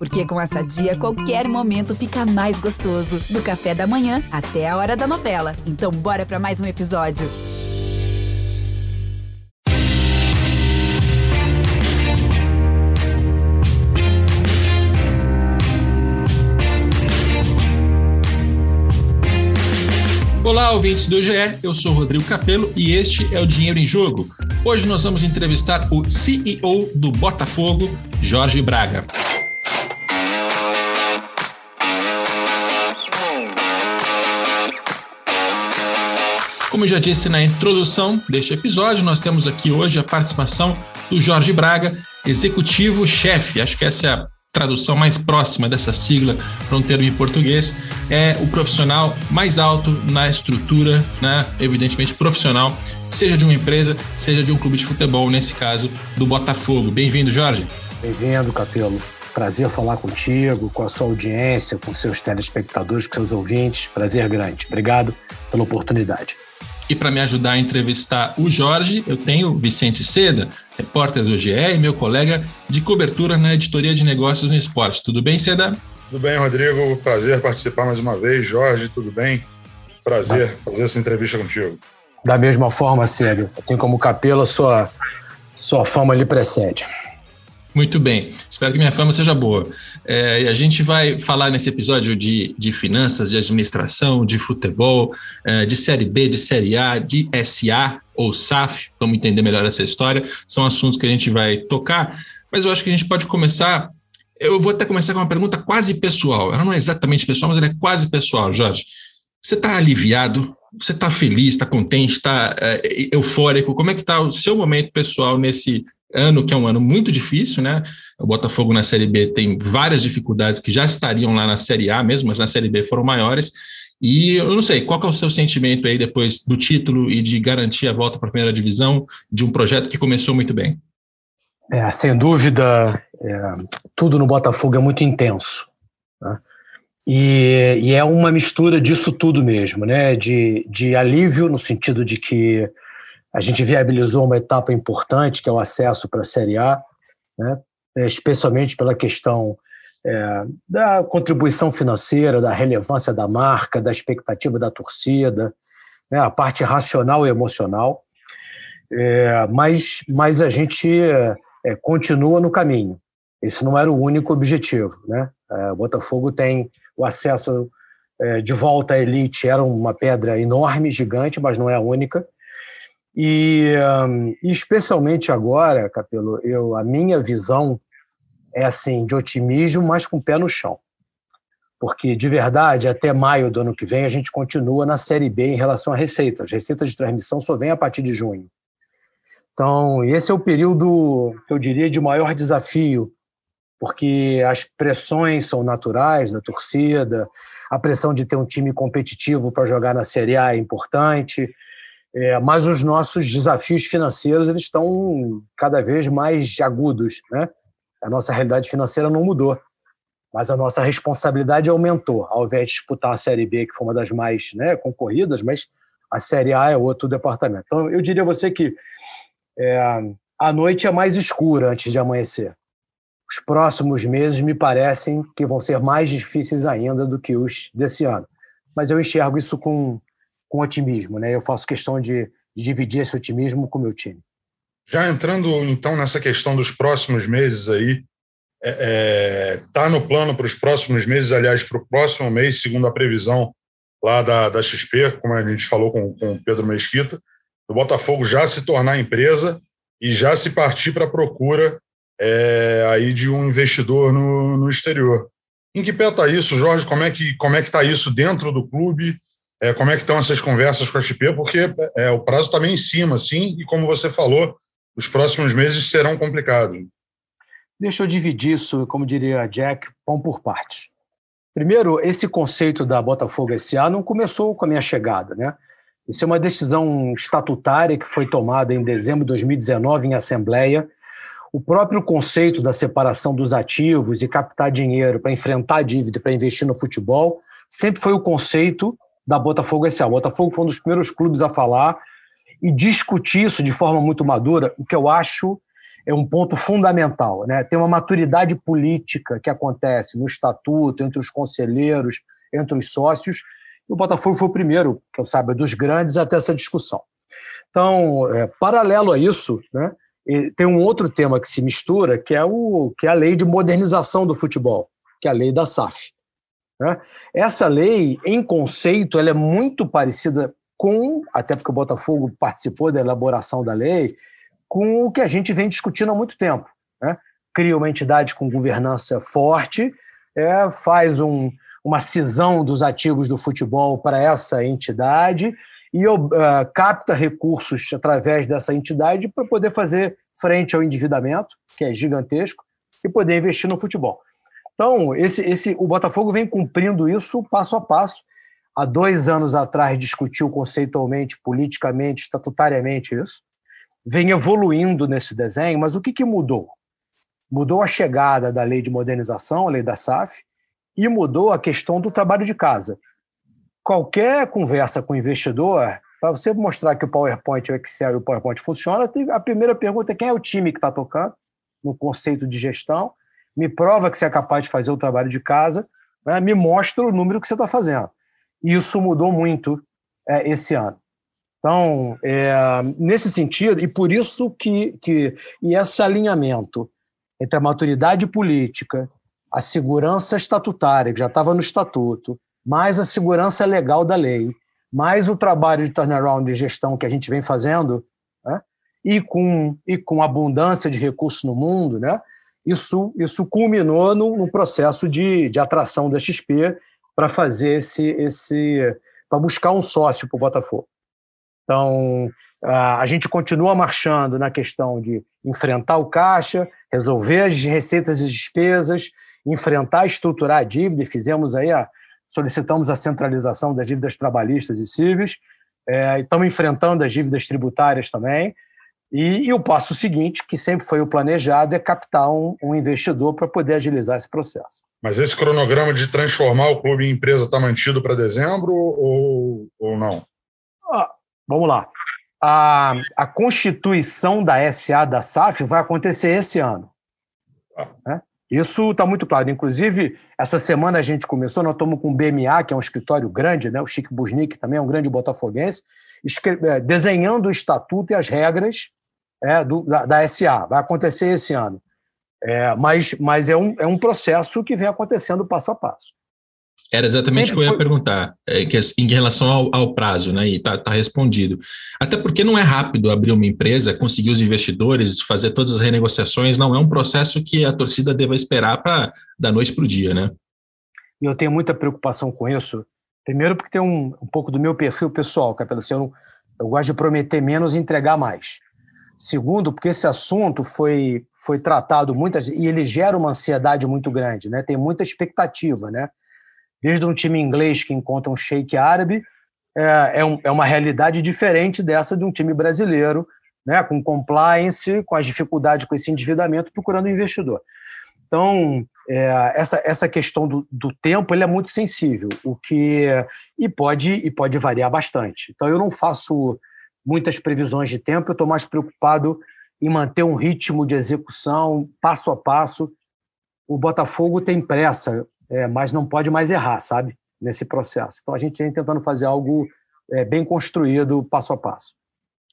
Porque com essa dia, qualquer momento fica mais gostoso. Do café da manhã até a hora da novela. Então, bora para mais um episódio. Olá, ouvintes do GE, eu sou Rodrigo Capello e este é o Dinheiro em Jogo. Hoje nós vamos entrevistar o CEO do Botafogo, Jorge Braga. Como eu já disse na introdução deste episódio, nós temos aqui hoje a participação do Jorge Braga, executivo-chefe. Acho que essa é a tradução mais próxima dessa sigla para um termo em português, é o profissional mais alto na estrutura, né, evidentemente profissional, seja de uma empresa, seja de um clube de futebol, nesse caso do Botafogo. Bem-vindo, Jorge. Bem-vindo, Capelo. Prazer falar contigo, com a sua audiência, com seus telespectadores, com seus ouvintes. Prazer grande. Obrigado pela oportunidade. E para me ajudar a entrevistar o Jorge, eu tenho Vicente Seda, repórter do GE e meu colega de cobertura na editoria de negócios no esporte. Tudo bem, Seda? Tudo bem, Rodrigo. Prazer participar mais uma vez. Jorge, tudo bem? Prazer fazer essa entrevista contigo. Da mesma forma, Seda. Assim como o Capelo, sua, sua fama lhe precede. Muito bem, espero que minha fama seja boa. É, a gente vai falar nesse episódio de, de finanças, de administração, de futebol, é, de Série B, de Série A, de SA ou SAF, vamos entender melhor essa história. São assuntos que a gente vai tocar, mas eu acho que a gente pode começar. Eu vou até começar com uma pergunta quase pessoal. Ela não é exatamente pessoal, mas ela é quase pessoal, Jorge. Você está aliviado? Você está feliz? Está contente? Está é, eufórico? Como é que está o seu momento pessoal nesse ano que é um ano muito difícil, né? O Botafogo na Série B tem várias dificuldades que já estariam lá na Série A mesmo, mas na Série B foram maiores. E eu não sei, qual é o seu sentimento aí depois do título e de garantir a volta para a primeira divisão de um projeto que começou muito bem? É, sem dúvida, é, tudo no Botafogo é muito intenso. Né? E, e, é uma mistura disso tudo mesmo, né? De, de alívio, no sentido de que a gente viabilizou uma etapa importante, que é o acesso para a Série A, né? É, especialmente pela questão é, da contribuição financeira, da relevância da marca, da expectativa da torcida, né? a parte racional e emocional. É, mas, mas a gente é, continua no caminho. Esse não era o único objetivo. Né? É, o Botafogo tem o acesso é, de volta à elite, era uma pedra enorme, gigante, mas não é a única. E, um, especialmente agora, Capelo, eu, a minha visão é assim de otimismo, mas com o pé no chão. Porque, de verdade, até maio do ano que vem, a gente continua na Série B em relação a receitas. As receitas de transmissão só vêm a partir de junho. Então, esse é o período, que eu diria, de maior desafio, porque as pressões são naturais da torcida, a pressão de ter um time competitivo para jogar na Série A é importante, é, mas os nossos desafios financeiros eles estão cada vez mais agudos. Né? A nossa realidade financeira não mudou, mas a nossa responsabilidade aumentou. Ao invés de disputar a Série B, que foi uma das mais né, concorridas, mas a Série A é outro departamento. Então, eu diria a você que é, a noite é mais escura antes de amanhecer. Os próximos meses me parecem que vão ser mais difíceis ainda do que os desse ano. Mas eu enxergo isso com com otimismo, né? Eu faço questão de, de dividir esse otimismo com o meu time. Já entrando então nessa questão dos próximos meses aí, é, é, tá no plano para os próximos meses, aliás, para o próximo mês, segundo a previsão lá da, da XP, como a gente falou com, com o Pedro Mesquita, o Botafogo já se tornar empresa e já se partir para a procura é, aí de um investidor no, no exterior. Em que pé está isso, Jorge? Como é que como é que está isso dentro do clube? É, como é que estão essas conversas com a XP, porque é, o prazo está bem em cima, assim, e como você falou, os próximos meses serão complicados. Deixa eu dividir isso, como diria Jack, pão por partes. Primeiro, esse conceito da Botafogo SA não começou com a minha chegada, né? Isso é uma decisão estatutária que foi tomada em dezembro de 2019 em Assembleia. O próprio conceito da separação dos ativos e captar dinheiro para enfrentar a dívida, para investir no futebol, sempre foi o conceito da Botafogo SA. O Botafogo foi um dos primeiros clubes a falar e discutir isso de forma muito madura, o que eu acho é um ponto fundamental. Né? Tem uma maturidade política que acontece no estatuto, entre os conselheiros, entre os sócios, e o Botafogo foi o primeiro, que eu saiba, dos grandes até essa discussão. Então, é, paralelo a isso, né, tem um outro tema que se mistura, que é, o, que é a lei de modernização do futebol, que é a lei da SAF. Né? Essa lei, em conceito, ela é muito parecida com, até porque o Botafogo participou da elaboração da lei, com o que a gente vem discutindo há muito tempo. Né? Cria uma entidade com governança forte, é, faz um, uma cisão dos ativos do futebol para essa entidade e uh, capta recursos através dessa entidade para poder fazer frente ao endividamento, que é gigantesco, e poder investir no futebol. Então, esse, esse, o Botafogo vem cumprindo isso passo a passo. Há dois anos atrás discutiu conceitualmente, politicamente, estatutariamente isso. Vem evoluindo nesse desenho, mas o que, que mudou? Mudou a chegada da lei de modernização, a lei da SAF, e mudou a questão do trabalho de casa. Qualquer conversa com o investidor, para você mostrar que o PowerPoint, o Excel e o PowerPoint funcionam, a primeira pergunta é quem é o time que está tocando, no conceito de gestão, me prova que você é capaz de fazer o trabalho de casa, né? me mostra o número que você está fazendo. Isso mudou muito é, esse ano. Então, é, nesse sentido, e por isso que, que e esse alinhamento entre a maturidade política a segurança estatutária, que já estava no estatuto, mais a segurança legal da lei, mais o trabalho de turnaround de gestão que a gente vem fazendo, né? e, com, e com abundância de recursos no mundo, né? Isso, isso culminou no, processo de, de atração da XP para fazer esse, esse para buscar um sócio para o Botafogo. Então, a gente continua marchando na questão de enfrentar o caixa, resolver as receitas e despesas, enfrentar, estruturar a dívida, e fizemos aí a, solicitamos a centralização das dívidas trabalhistas e civis, é, estamos enfrentando as dívidas tributárias também, e, e, o passo seguinte, que sempre foi o planejado, é captar um, um investidor para poder agilizar esse processo. Mas esse cronograma de transformar o clube em empresa está mantido para dezembro ou, ou não? Ah, vamos lá. A, a constituição da SA da SAF vai acontecer esse ano. Ah. Né? Isso está muito claro. Inclusive, essa semana a gente começou, nós estamos com o BMA, que é um escritório grande, né? o Chico Busnik também é um grande botafoguense, é, desenhando o estatuto e as regras é, do, da, da, SA. Vai acontecer esse ano. É, mas mas é, um, é um processo que vem acontecendo passo a passo. Era exatamente o que eu ia foi... perguntar, é, que, em relação ao, ao prazo, né? E está tá respondido. Até porque não é rápido abrir uma empresa, conseguir os investidores, fazer todas as renegociações, não é um processo que a torcida deva esperar para da noite para o dia, né? Eu tenho muita preocupação com isso. Primeiro, porque tem um, um pouco do meu perfil pessoal, Capela. Assim, eu, não, eu gosto de prometer menos e entregar mais. Segundo, porque esse assunto foi, foi tratado muitas e ele gera uma ansiedade muito grande, né? Tem muita expectativa, né? desde um time inglês que encontra um sheik árabe, é, é, um, é, uma realidade diferente dessa de um time brasileiro, né, com compliance, com as dificuldades com esse endividamento, procurando um investidor. Então, é, essa, essa questão do, do, tempo ele é muito sensível, o que e pode e pode variar bastante. Então, eu não faço muitas previsões de tempo, eu estou mais preocupado em manter um ritmo de execução passo a passo. O Botafogo tem pressa, é, mas não pode mais errar, sabe? Nesse processo. Então a gente vem tentando fazer algo é, bem construído, passo a passo.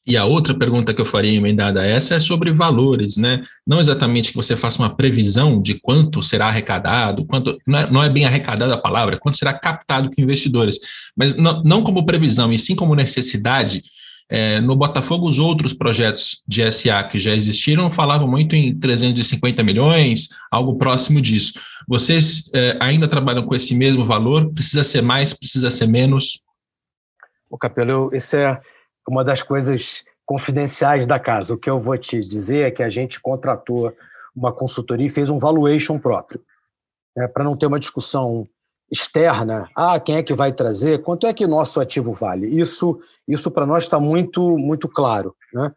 E a outra pergunta que eu faria emendada a essa é sobre valores, né? Não exatamente que você faça uma previsão de quanto será arrecadado, quanto não é, não é bem arrecadada a palavra, quanto será captado com investidores, mas não, não como previsão, e sim como necessidade é, no Botafogo, os outros projetos de SA que já existiram falavam muito em 350 milhões, algo próximo disso. Vocês é, ainda trabalham com esse mesmo valor? Precisa ser mais, precisa ser menos? O Capelo, isso é uma das coisas confidenciais da casa. O que eu vou te dizer é que a gente contratou uma consultoria e fez um valuation próprio, né, para não ter uma discussão externa, ah, quem é que vai trazer, quanto é que nosso ativo vale? Isso, isso para nós está muito, muito claro. Né?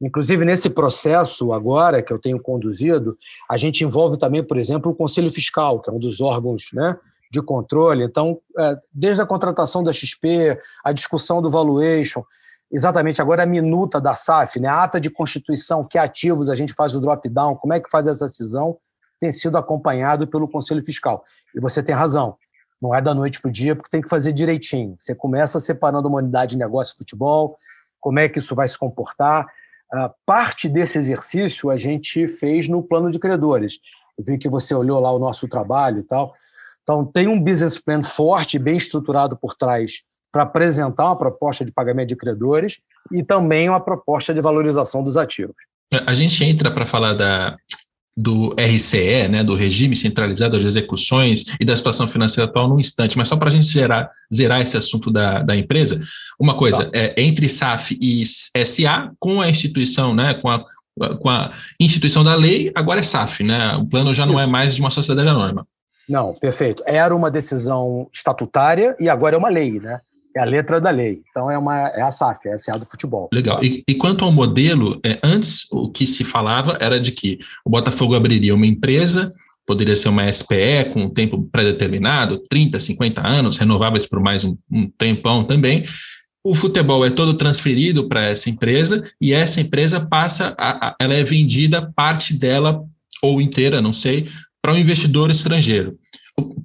Inclusive, nesse processo agora que eu tenho conduzido, a gente envolve também, por exemplo, o Conselho Fiscal, que é um dos órgãos né, de controle. Então, é, desde a contratação da XP, a discussão do valuation, exatamente agora a minuta da SAF, né? a ata de constituição, que ativos a gente faz o drop-down, como é que faz essa cisão, tem sido acompanhado pelo Conselho Fiscal. E você tem razão, não é da noite para o dia, porque tem que fazer direitinho. Você começa separando uma unidade de negócio e futebol, como é que isso vai se comportar. Uh, parte desse exercício a gente fez no plano de credores. Eu vi que você olhou lá o nosso trabalho e tal. Então, tem um business plan forte, bem estruturado por trás para apresentar uma proposta de pagamento de credores e também uma proposta de valorização dos ativos. A gente entra para falar da, do RCE, né, do regime centralizado de execuções e da situação financeira atual num instante, mas só para a gente zerar, zerar esse assunto da, da empresa, uma coisa, tá. é, entre SAF e SA, com a instituição, né, com a, com a instituição da lei, agora é SAF, né? O plano já não é Isso. é mais de uma sociedade anônima. Não, perfeito. Era uma decisão estatutária e agora é uma lei, né? É a letra da lei. Então é, uma, é a SAF, é a SA do futebol. Legal. E, e, quanto ao modelo, é, antes o que se falava era de que o Botafogo abriria uma empresa, poderia ser uma SPE com um tempo pré-determinado, 30, 50 anos, renováveis por mais um, um tempão também. O futebol é todo transferido para essa empresa e essa empresa passa, a, a, ela é vendida parte dela ou inteira, não sei, para um investidor estrangeiro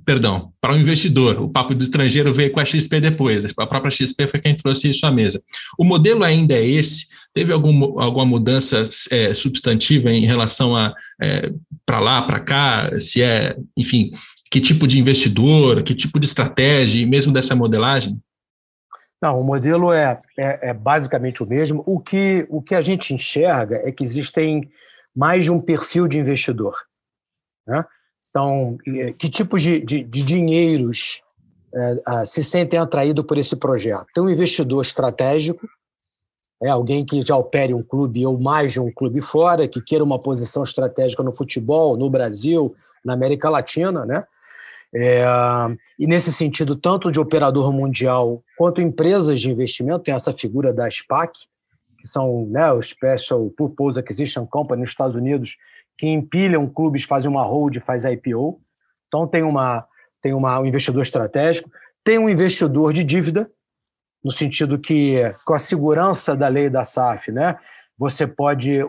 perdão, para o investidor. O papo do estrangeiro veio com a XP depois. A própria XP foi quem trouxe isso à mesa. O modelo ainda é esse? Teve algum, alguma mudança é, substantiva em relação a é, para lá, para cá? Se é, enfim, que tipo de investidor, que tipo de estratégia, e mesmo dessa modelagem? Não, o modelo é, é, é, basicamente o mesmo. O que, o que a gente enxerga é que existem mais de um perfil de investidor. Né? Então, que tipos de, de, de dinheiros é, se sentem atraídos por esse projeto? Tem um investidor estratégico, é alguém que já opere um clube ou mais de um clube fora, que queira uma posição estratégica no futebol, no Brasil, na América Latina, né? É, e nesse sentido, tanto de operador mundial quanto empresas de investimento, tem essa figura da SPAC, que são né, o Special Purpose Acquisition Company nos Estados Unidos, que empilham clubes, fazem uma hold, faz IPO. Então tem uma tem uma, um investidor estratégico, tem um investidor de dívida, no sentido que com a segurança da lei da SAF, né, você pode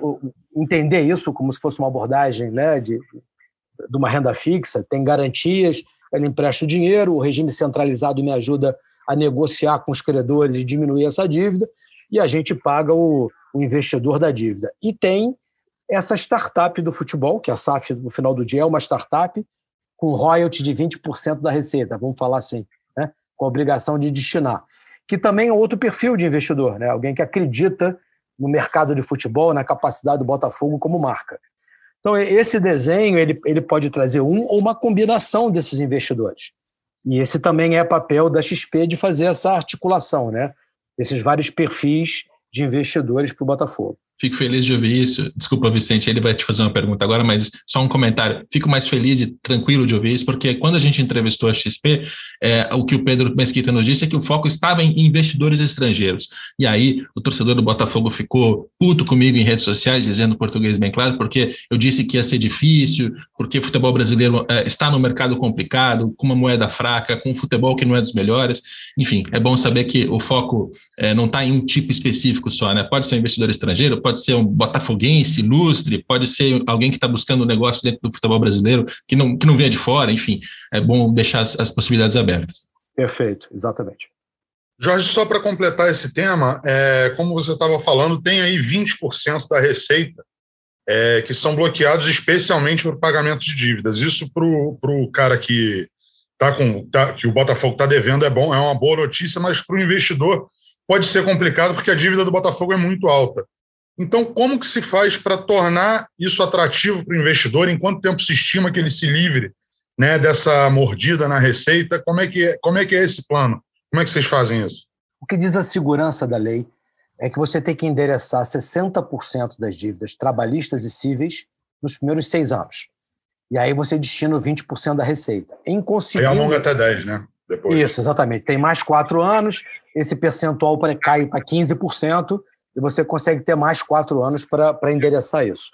entender isso como se fosse uma abordagem né, de, de uma renda fixa, tem garantias, ele empresta o dinheiro, o regime centralizado me ajuda a negociar com os credores e diminuir essa dívida, e a gente paga o, o investidor da dívida. E tem essa startup do futebol, que a SAF, no final do dia, é uma startup com royalty de 20% da receita, vamos falar assim, né? com a obrigação de destinar. Que também é outro perfil de investidor, né? alguém que acredita no mercado de futebol, na capacidade do Botafogo como marca. Então, esse desenho ele, ele pode trazer um ou uma combinação desses investidores. E esse também é papel da XP de fazer essa articulação, né? Esses vários perfis de investidores para o Botafogo. Fico feliz de ouvir isso. Desculpa, Vicente, ele vai te fazer uma pergunta agora, mas só um comentário. Fico mais feliz e tranquilo de ouvir isso, porque quando a gente entrevistou a XP, é, o que o Pedro Mesquita nos disse é que o foco estava em investidores estrangeiros. E aí, o torcedor do Botafogo ficou puto comigo em redes sociais, dizendo português bem claro, porque eu disse que ia ser difícil, porque o futebol brasileiro é, está no mercado complicado, com uma moeda fraca, com um futebol que não é dos melhores. Enfim, é bom saber que o foco é, não está em um tipo específico só, né? Pode ser um investidor estrangeiro, pode pode ser um botafoguense, ilustre, pode ser alguém que está buscando um negócio dentro do futebol brasileiro que não, que não venha de fora, enfim, é bom deixar as, as possibilidades abertas. Perfeito, exatamente. Jorge, só para completar esse tema, é, como você estava falando, tem aí 20% da receita é, que são bloqueados especialmente por pagamento de dívidas. Isso para o cara que, tá com, tá, que o Botafogo está devendo é bom, é uma boa notícia, mas para o investidor pode ser complicado porque a dívida do Botafogo é muito alta. Então, como que se faz para tornar isso atrativo para o investidor? Em quanto tempo se estima que ele se livre né, dessa mordida na receita? Como é, que é, como é que é esse plano? Como é que vocês fazem isso? O que diz a segurança da lei é que você tem que endereçar 60% das dívidas trabalhistas e cíveis nos primeiros seis anos. E aí você destina 20% da receita. Em conseguindo... Aí alonga até 10, né? Depois. Isso, exatamente. Tem mais quatro anos, esse percentual cai para 15%, e você consegue ter mais quatro anos para endereçar isso.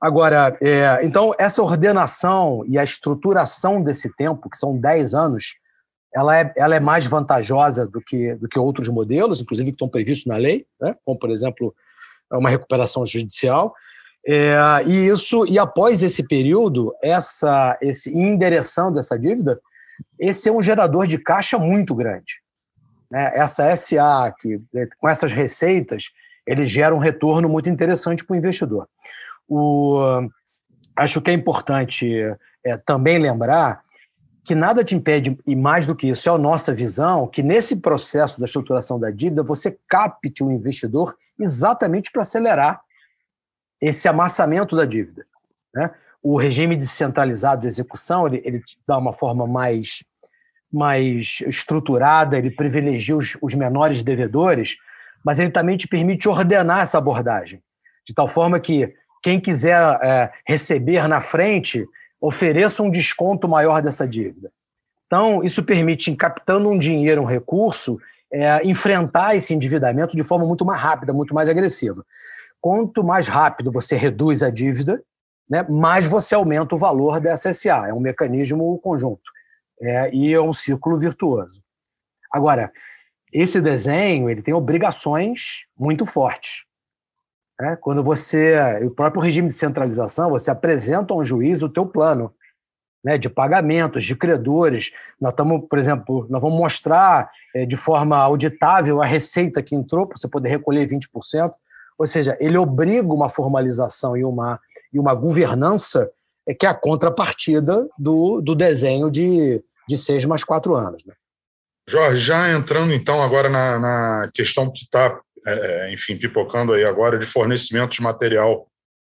Agora, é, então, essa ordenação e a estruturação desse tempo, que são dez anos, ela é, ela é mais vantajosa do que, do que outros modelos, inclusive que estão previstos na lei, né? como, por exemplo, uma recuperação judicial. É, e isso e após esse período, essa esse endereçando essa dívida, esse é um gerador de caixa muito grande. Né? Essa SA que com essas receitas ele gera um retorno muito interessante para o investidor. Acho que é importante é, também lembrar que nada te impede, e mais do que isso, é a nossa visão, que nesse processo da estruturação da dívida, você capte o investidor exatamente para acelerar esse amassamento da dívida. Né? O regime descentralizado de execução, ele, ele dá uma forma mais, mais estruturada, ele privilegia os, os menores devedores, mas ele também te permite ordenar essa abordagem, de tal forma que quem quiser é, receber na frente ofereça um desconto maior dessa dívida. Então, isso permite, captando um dinheiro, um recurso, é, enfrentar esse endividamento de forma muito mais rápida, muito mais agressiva. Quanto mais rápido você reduz a dívida, né, mais você aumenta o valor da SSA. É um mecanismo conjunto é, e é um ciclo virtuoso. Agora, esse desenho ele tem obrigações muito fortes. É, quando você, o próprio regime de centralização, você apresenta a um juiz o teu plano né, de pagamentos, de credores. Nós estamos, por exemplo, nós vamos mostrar é, de forma auditável a receita que entrou para você poder recolher 20%. Ou seja, ele obriga uma formalização e uma, e uma governança é, que é a contrapartida do, do desenho de, de seis mais quatro anos. Né? Jorge, já entrando então agora na, na questão que está é, é, enfim, pipocando aí agora de fornecimento de material,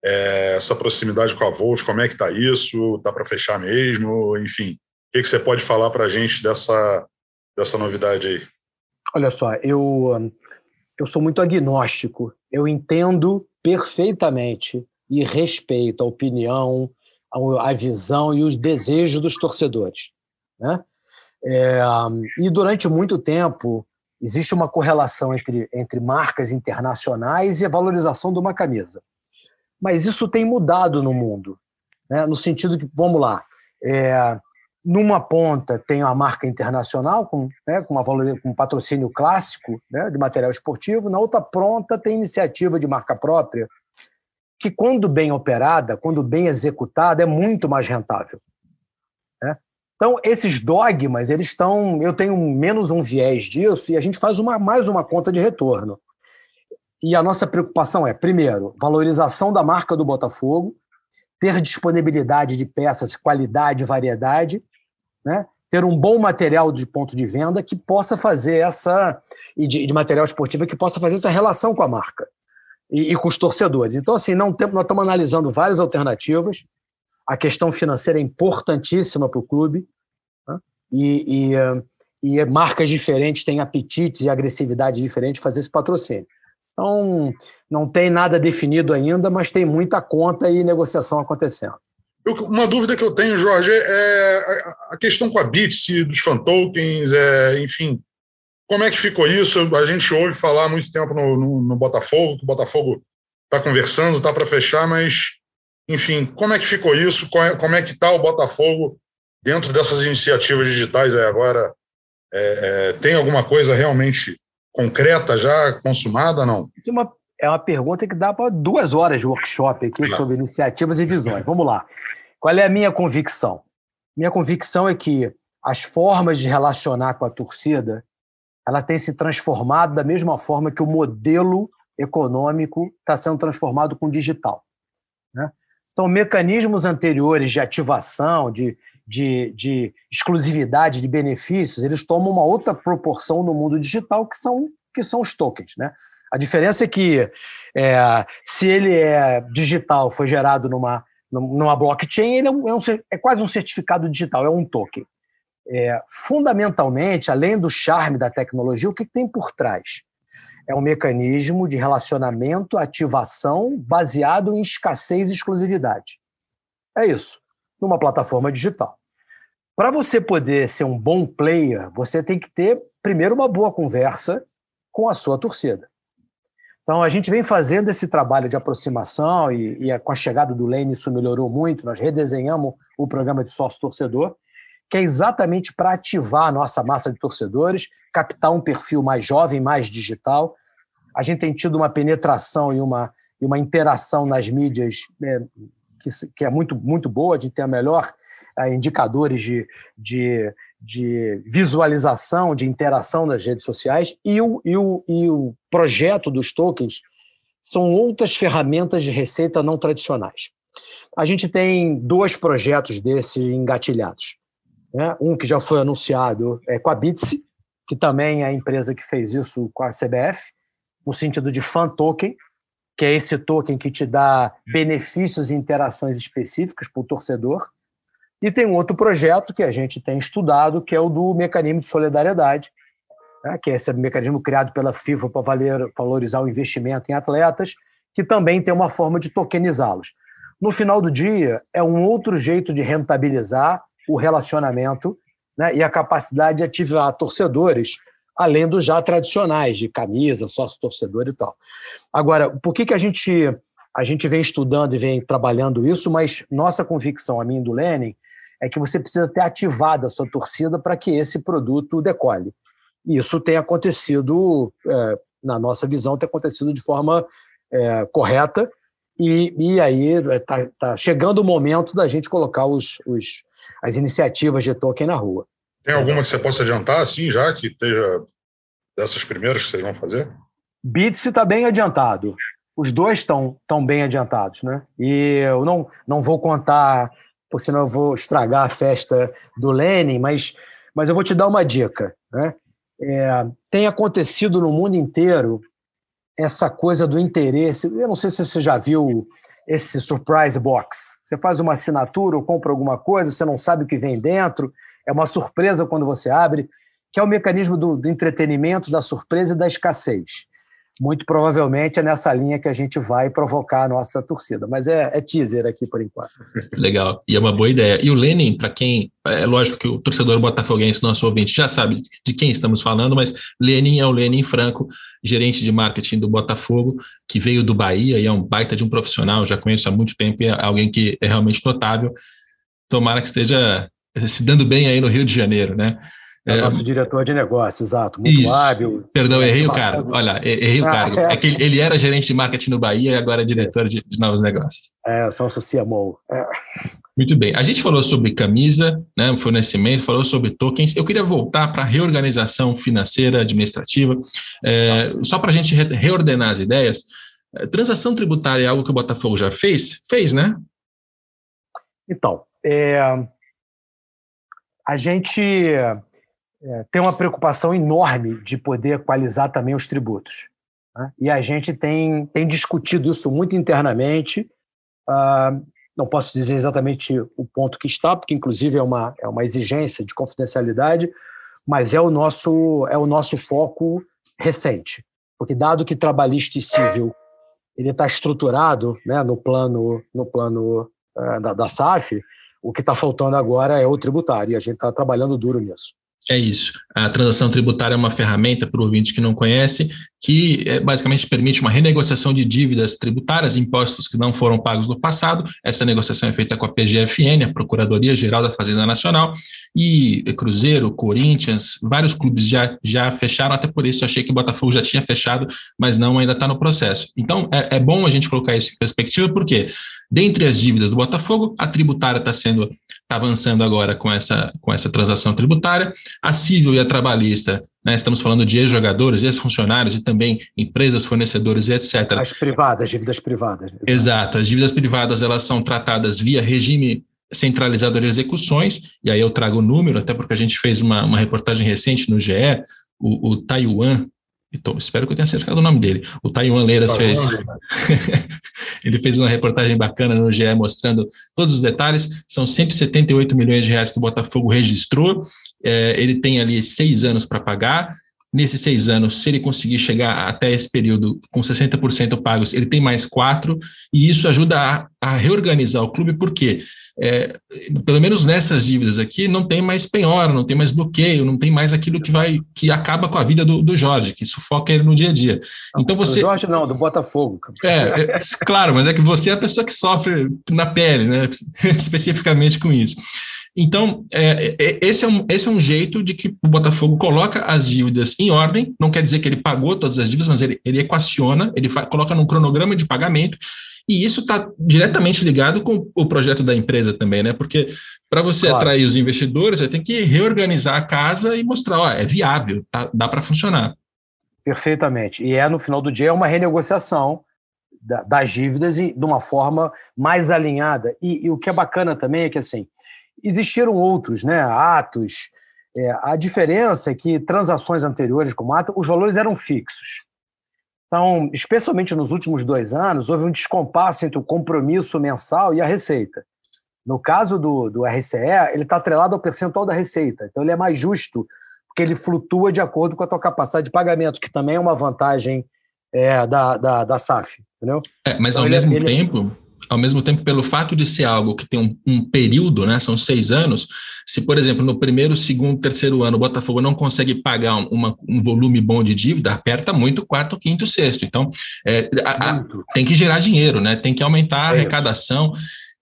é, essa proximidade com a Volt, como é que está isso? Está para fechar mesmo? Enfim, o que, que você pode falar para a gente dessa, dessa novidade aí? Olha só, eu, eu sou muito agnóstico. Eu entendo perfeitamente e respeito a opinião, a, a visão e os desejos dos torcedores. Né? É, e durante muito tempo existe uma correlação entre, entre marcas internacionais e a valorização de uma camisa. Mas isso tem mudado no mundo, né? no sentido que, vamos lá, é, numa ponta tem a marca internacional com, né, com, uma valor, com um patrocínio clássico né, de material esportivo, na outra ponta tem iniciativa de marca própria, que quando bem operada, quando bem executada, é muito mais rentável. Então, esses dogmas, eles estão. Eu tenho menos um viés disso e a gente faz uma, mais uma conta de retorno. E a nossa preocupação é, primeiro, valorização da marca do Botafogo, ter disponibilidade de peças, qualidade, variedade, né? ter um bom material de ponto de venda que possa fazer essa. e de, de material esportivo que possa fazer essa relação com a marca e, e com os torcedores. Então, assim, não tem, nós estamos analisando várias alternativas. A questão financeira é importantíssima para o clube né? e, e, e, marcas diferentes têm apetites e agressividade diferente fazer esse patrocínio. Então, não tem nada definido ainda, mas tem muita conta e negociação acontecendo. uma dúvida que eu tenho, Jorge, é a questão com a Bits dos fan tokens, é, enfim, como é que ficou isso? A gente ouve falar há muito tempo no, no, no Botafogo, que o Botafogo está conversando, está para fechar, mas enfim, como é que ficou isso? É, como é que está o Botafogo dentro dessas iniciativas digitais aí agora? É, é, tem alguma coisa realmente concreta já consumada não? É uma, é uma pergunta que dá para duas horas de workshop aqui não. sobre iniciativas e visões. Vamos lá. Qual é a minha convicção? Minha convicção é que as formas de relacionar com a torcida ela tem se transformado da mesma forma que o modelo econômico está sendo transformado com o digital. Então, mecanismos anteriores de ativação, de, de, de exclusividade, de benefícios, eles tomam uma outra proporção no mundo digital, que são, que são os tokens. Né? A diferença é que, é, se ele é digital, foi gerado numa, numa blockchain, ele é, um, é, um, é quase um certificado digital, é um token. É, fundamentalmente, além do charme da tecnologia, o que tem por trás? É um mecanismo de relacionamento, ativação baseado em escassez e exclusividade. É isso, numa plataforma digital. Para você poder ser um bom player, você tem que ter, primeiro, uma boa conversa com a sua torcida. Então, a gente vem fazendo esse trabalho de aproximação e, e com a chegada do Lane isso melhorou muito. Nós redesenhamos o programa de sócio-torcedor que é exatamente para ativar a nossa massa de torcedores, captar um perfil mais jovem, mais digital. A gente tem tido uma penetração e uma, e uma interação nas mídias é, que, que, é muito, muito boa, a gente tem a melhor é, indicadores de, de, de visualização, de interação nas redes sociais, e o, e, o, e o projeto dos tokens são outras ferramentas de receita não tradicionais. A gente tem dois projetos desses engatilhados. Né? Um que já foi anunciado é com a Bitsy, que também é a empresa que fez isso com a CBF, no sentido de fan token, que é esse token que te dá benefícios e interações específicas para o torcedor. E tem um outro projeto que a gente tem estudado, que é o do mecanismo de solidariedade, né, que é esse mecanismo criado pela FIFA para valorizar o investimento em atletas, que também tem uma forma de tokenizá-los. No final do dia, é um outro jeito de rentabilizar o relacionamento né, e a capacidade de ativar torcedores, além dos já tradicionais, de camisa, sócio-torcedor e tal. Agora, por que, que a gente a gente vem estudando e vem trabalhando isso, mas nossa convicção, a minha do Lenin, é que você precisa ter ativado a sua torcida para que esse produto decole. E isso tem acontecido, é, na nossa visão, tem acontecido de forma é, correta, e, e aí está é, tá chegando o momento da gente colocar os, os, as iniciativas de token na rua. Tem alguma que você possa adiantar, assim, já que esteja dessas primeiras que vocês vão fazer? Bits está bem adiantado. Os dois estão tão bem adiantados, né? E eu não, não vou contar, porque senão eu vou estragar a festa do Lenin, mas, mas eu vou te dar uma dica, né? É, tem acontecido no mundo inteiro essa coisa do interesse. Eu não sei se você já viu esse surprise box. Você faz uma assinatura ou compra alguma coisa, você não sabe o que vem dentro, é uma surpresa quando você abre, que é o mecanismo do, do entretenimento, da surpresa e da escassez muito provavelmente é nessa linha que a gente vai provocar a nossa torcida. Mas é, é teaser aqui por enquanto. Legal, e é uma boa ideia. E o Lenin, para quem. É lógico que o torcedor botafoguense, nosso ouvinte, já sabe de quem estamos falando, mas Lenin é o Lenin Franco, gerente de marketing do Botafogo, que veio do Bahia e é um baita de um profissional, já conheço há muito tempo e é alguém que é realmente notável. Tomara que esteja se dando bem aí no Rio de Janeiro, né? É, nosso diretor de negócio, exato. Muito isso. hábil. Perdão, errei o cara. Olha, errei o ah, cargo. É. é. que ele era gerente de marketing no Bahia e agora é diretor de, de novos negócios. É, são CMO. É. Muito bem. A gente falou sobre camisa, né, fornecimento, falou sobre tokens. Eu queria voltar para a reorganização financeira, administrativa. É, só para a gente reordenar as ideias. É, transação tributária é algo que o Botafogo já fez? Fez, né? Então, é, a gente é, tem uma preocupação enorme de poder equalizar também os tributos. Né? E a gente tem, tem discutido isso muito internamente. Uh, não posso dizer exatamente o ponto que está, porque inclusive é uma, é uma exigência de confidencialidade, mas é o nosso, é o nosso foco recente. Porque dado que trabalhista e civil ele está estruturado né, no plano, no plano uh, da, da SAF, o que está faltando agora é o tributário, e a gente está trabalhando duro nisso. É isso. A transação tributária é uma ferramenta, para o ouvinte que não conhece, que é, basicamente permite uma renegociação de dívidas tributárias, impostos que não foram pagos no passado. Essa negociação é feita com a PGFN, a Procuradoria Geral da Fazenda Nacional, e Cruzeiro, Corinthians, vários clubes já, já fecharam, até por isso achei que o Botafogo já tinha fechado, mas não, ainda está no processo. Então, é, é bom a gente colocar isso em perspectiva, porque dentre as dívidas do Botafogo, a tributária está sendo está avançando agora com essa, com essa transação tributária. A civil e a trabalhista, né, estamos falando de ex-jogadores, ex-funcionários e também empresas, fornecedores etc. As privadas, dívidas privadas. Exato. exato. As dívidas privadas elas são tratadas via regime centralizado de execuções, e aí eu trago o número, até porque a gente fez uma, uma reportagem recente no GE, o, o Taiwan então, espero que eu tenha acertado o nome dele. O Taiwan Leiras fez. ele fez uma reportagem bacana no GE mostrando todos os detalhes. São 178 milhões de reais que o Botafogo registrou. É, ele tem ali seis anos para pagar. Nesses seis anos, se ele conseguir chegar até esse período com 60% pagos, ele tem mais quatro, e isso ajuda a, a reorganizar o clube, por quê? É, pelo menos nessas dívidas aqui, não tem mais penhora, não tem mais bloqueio, não tem mais aquilo que vai que acaba com a vida do, do Jorge, que sufoca ele no dia a dia. Então você. Do Jorge não, do Botafogo. É, é, claro, mas é que você é a pessoa que sofre na pele, né? Especificamente com isso. Então, é, é, esse, é um, esse é um jeito de que o Botafogo coloca as dívidas em ordem, não quer dizer que ele pagou todas as dívidas, mas ele, ele equaciona, ele fa, coloca num cronograma de pagamento, e isso está diretamente ligado com o projeto da empresa também, né? Porque para você claro. atrair os investidores, você tem que reorganizar a casa e mostrar, ó, é viável, tá, dá para funcionar. Perfeitamente. E é, no final do dia, é uma renegociação das dívidas de uma forma mais alinhada. E, e o que é bacana também é que, assim, Existiram outros né, atos. É, a diferença é que transações anteriores como ato, os valores eram fixos. Então, especialmente nos últimos dois anos, houve um descompasso entre o compromisso mensal e a receita. No caso do, do RCE, ele está atrelado ao percentual da receita. Então, ele é mais justo, porque ele flutua de acordo com a tua capacidade de pagamento, que também é uma vantagem é, da, da, da SAF. Entendeu? É, mas, então, ao mesmo ele, tempo, ao mesmo tempo, pelo fato de ser algo que tem um, um, período, né, são seis anos, se, por exemplo, no primeiro, segundo, terceiro ano o Botafogo não consegue pagar uma, um volume bom de dívida, aperta muito quarto, quinto, sexto. Então, é, a, a, tem que gerar dinheiro, né, tem que aumentar a é arrecadação.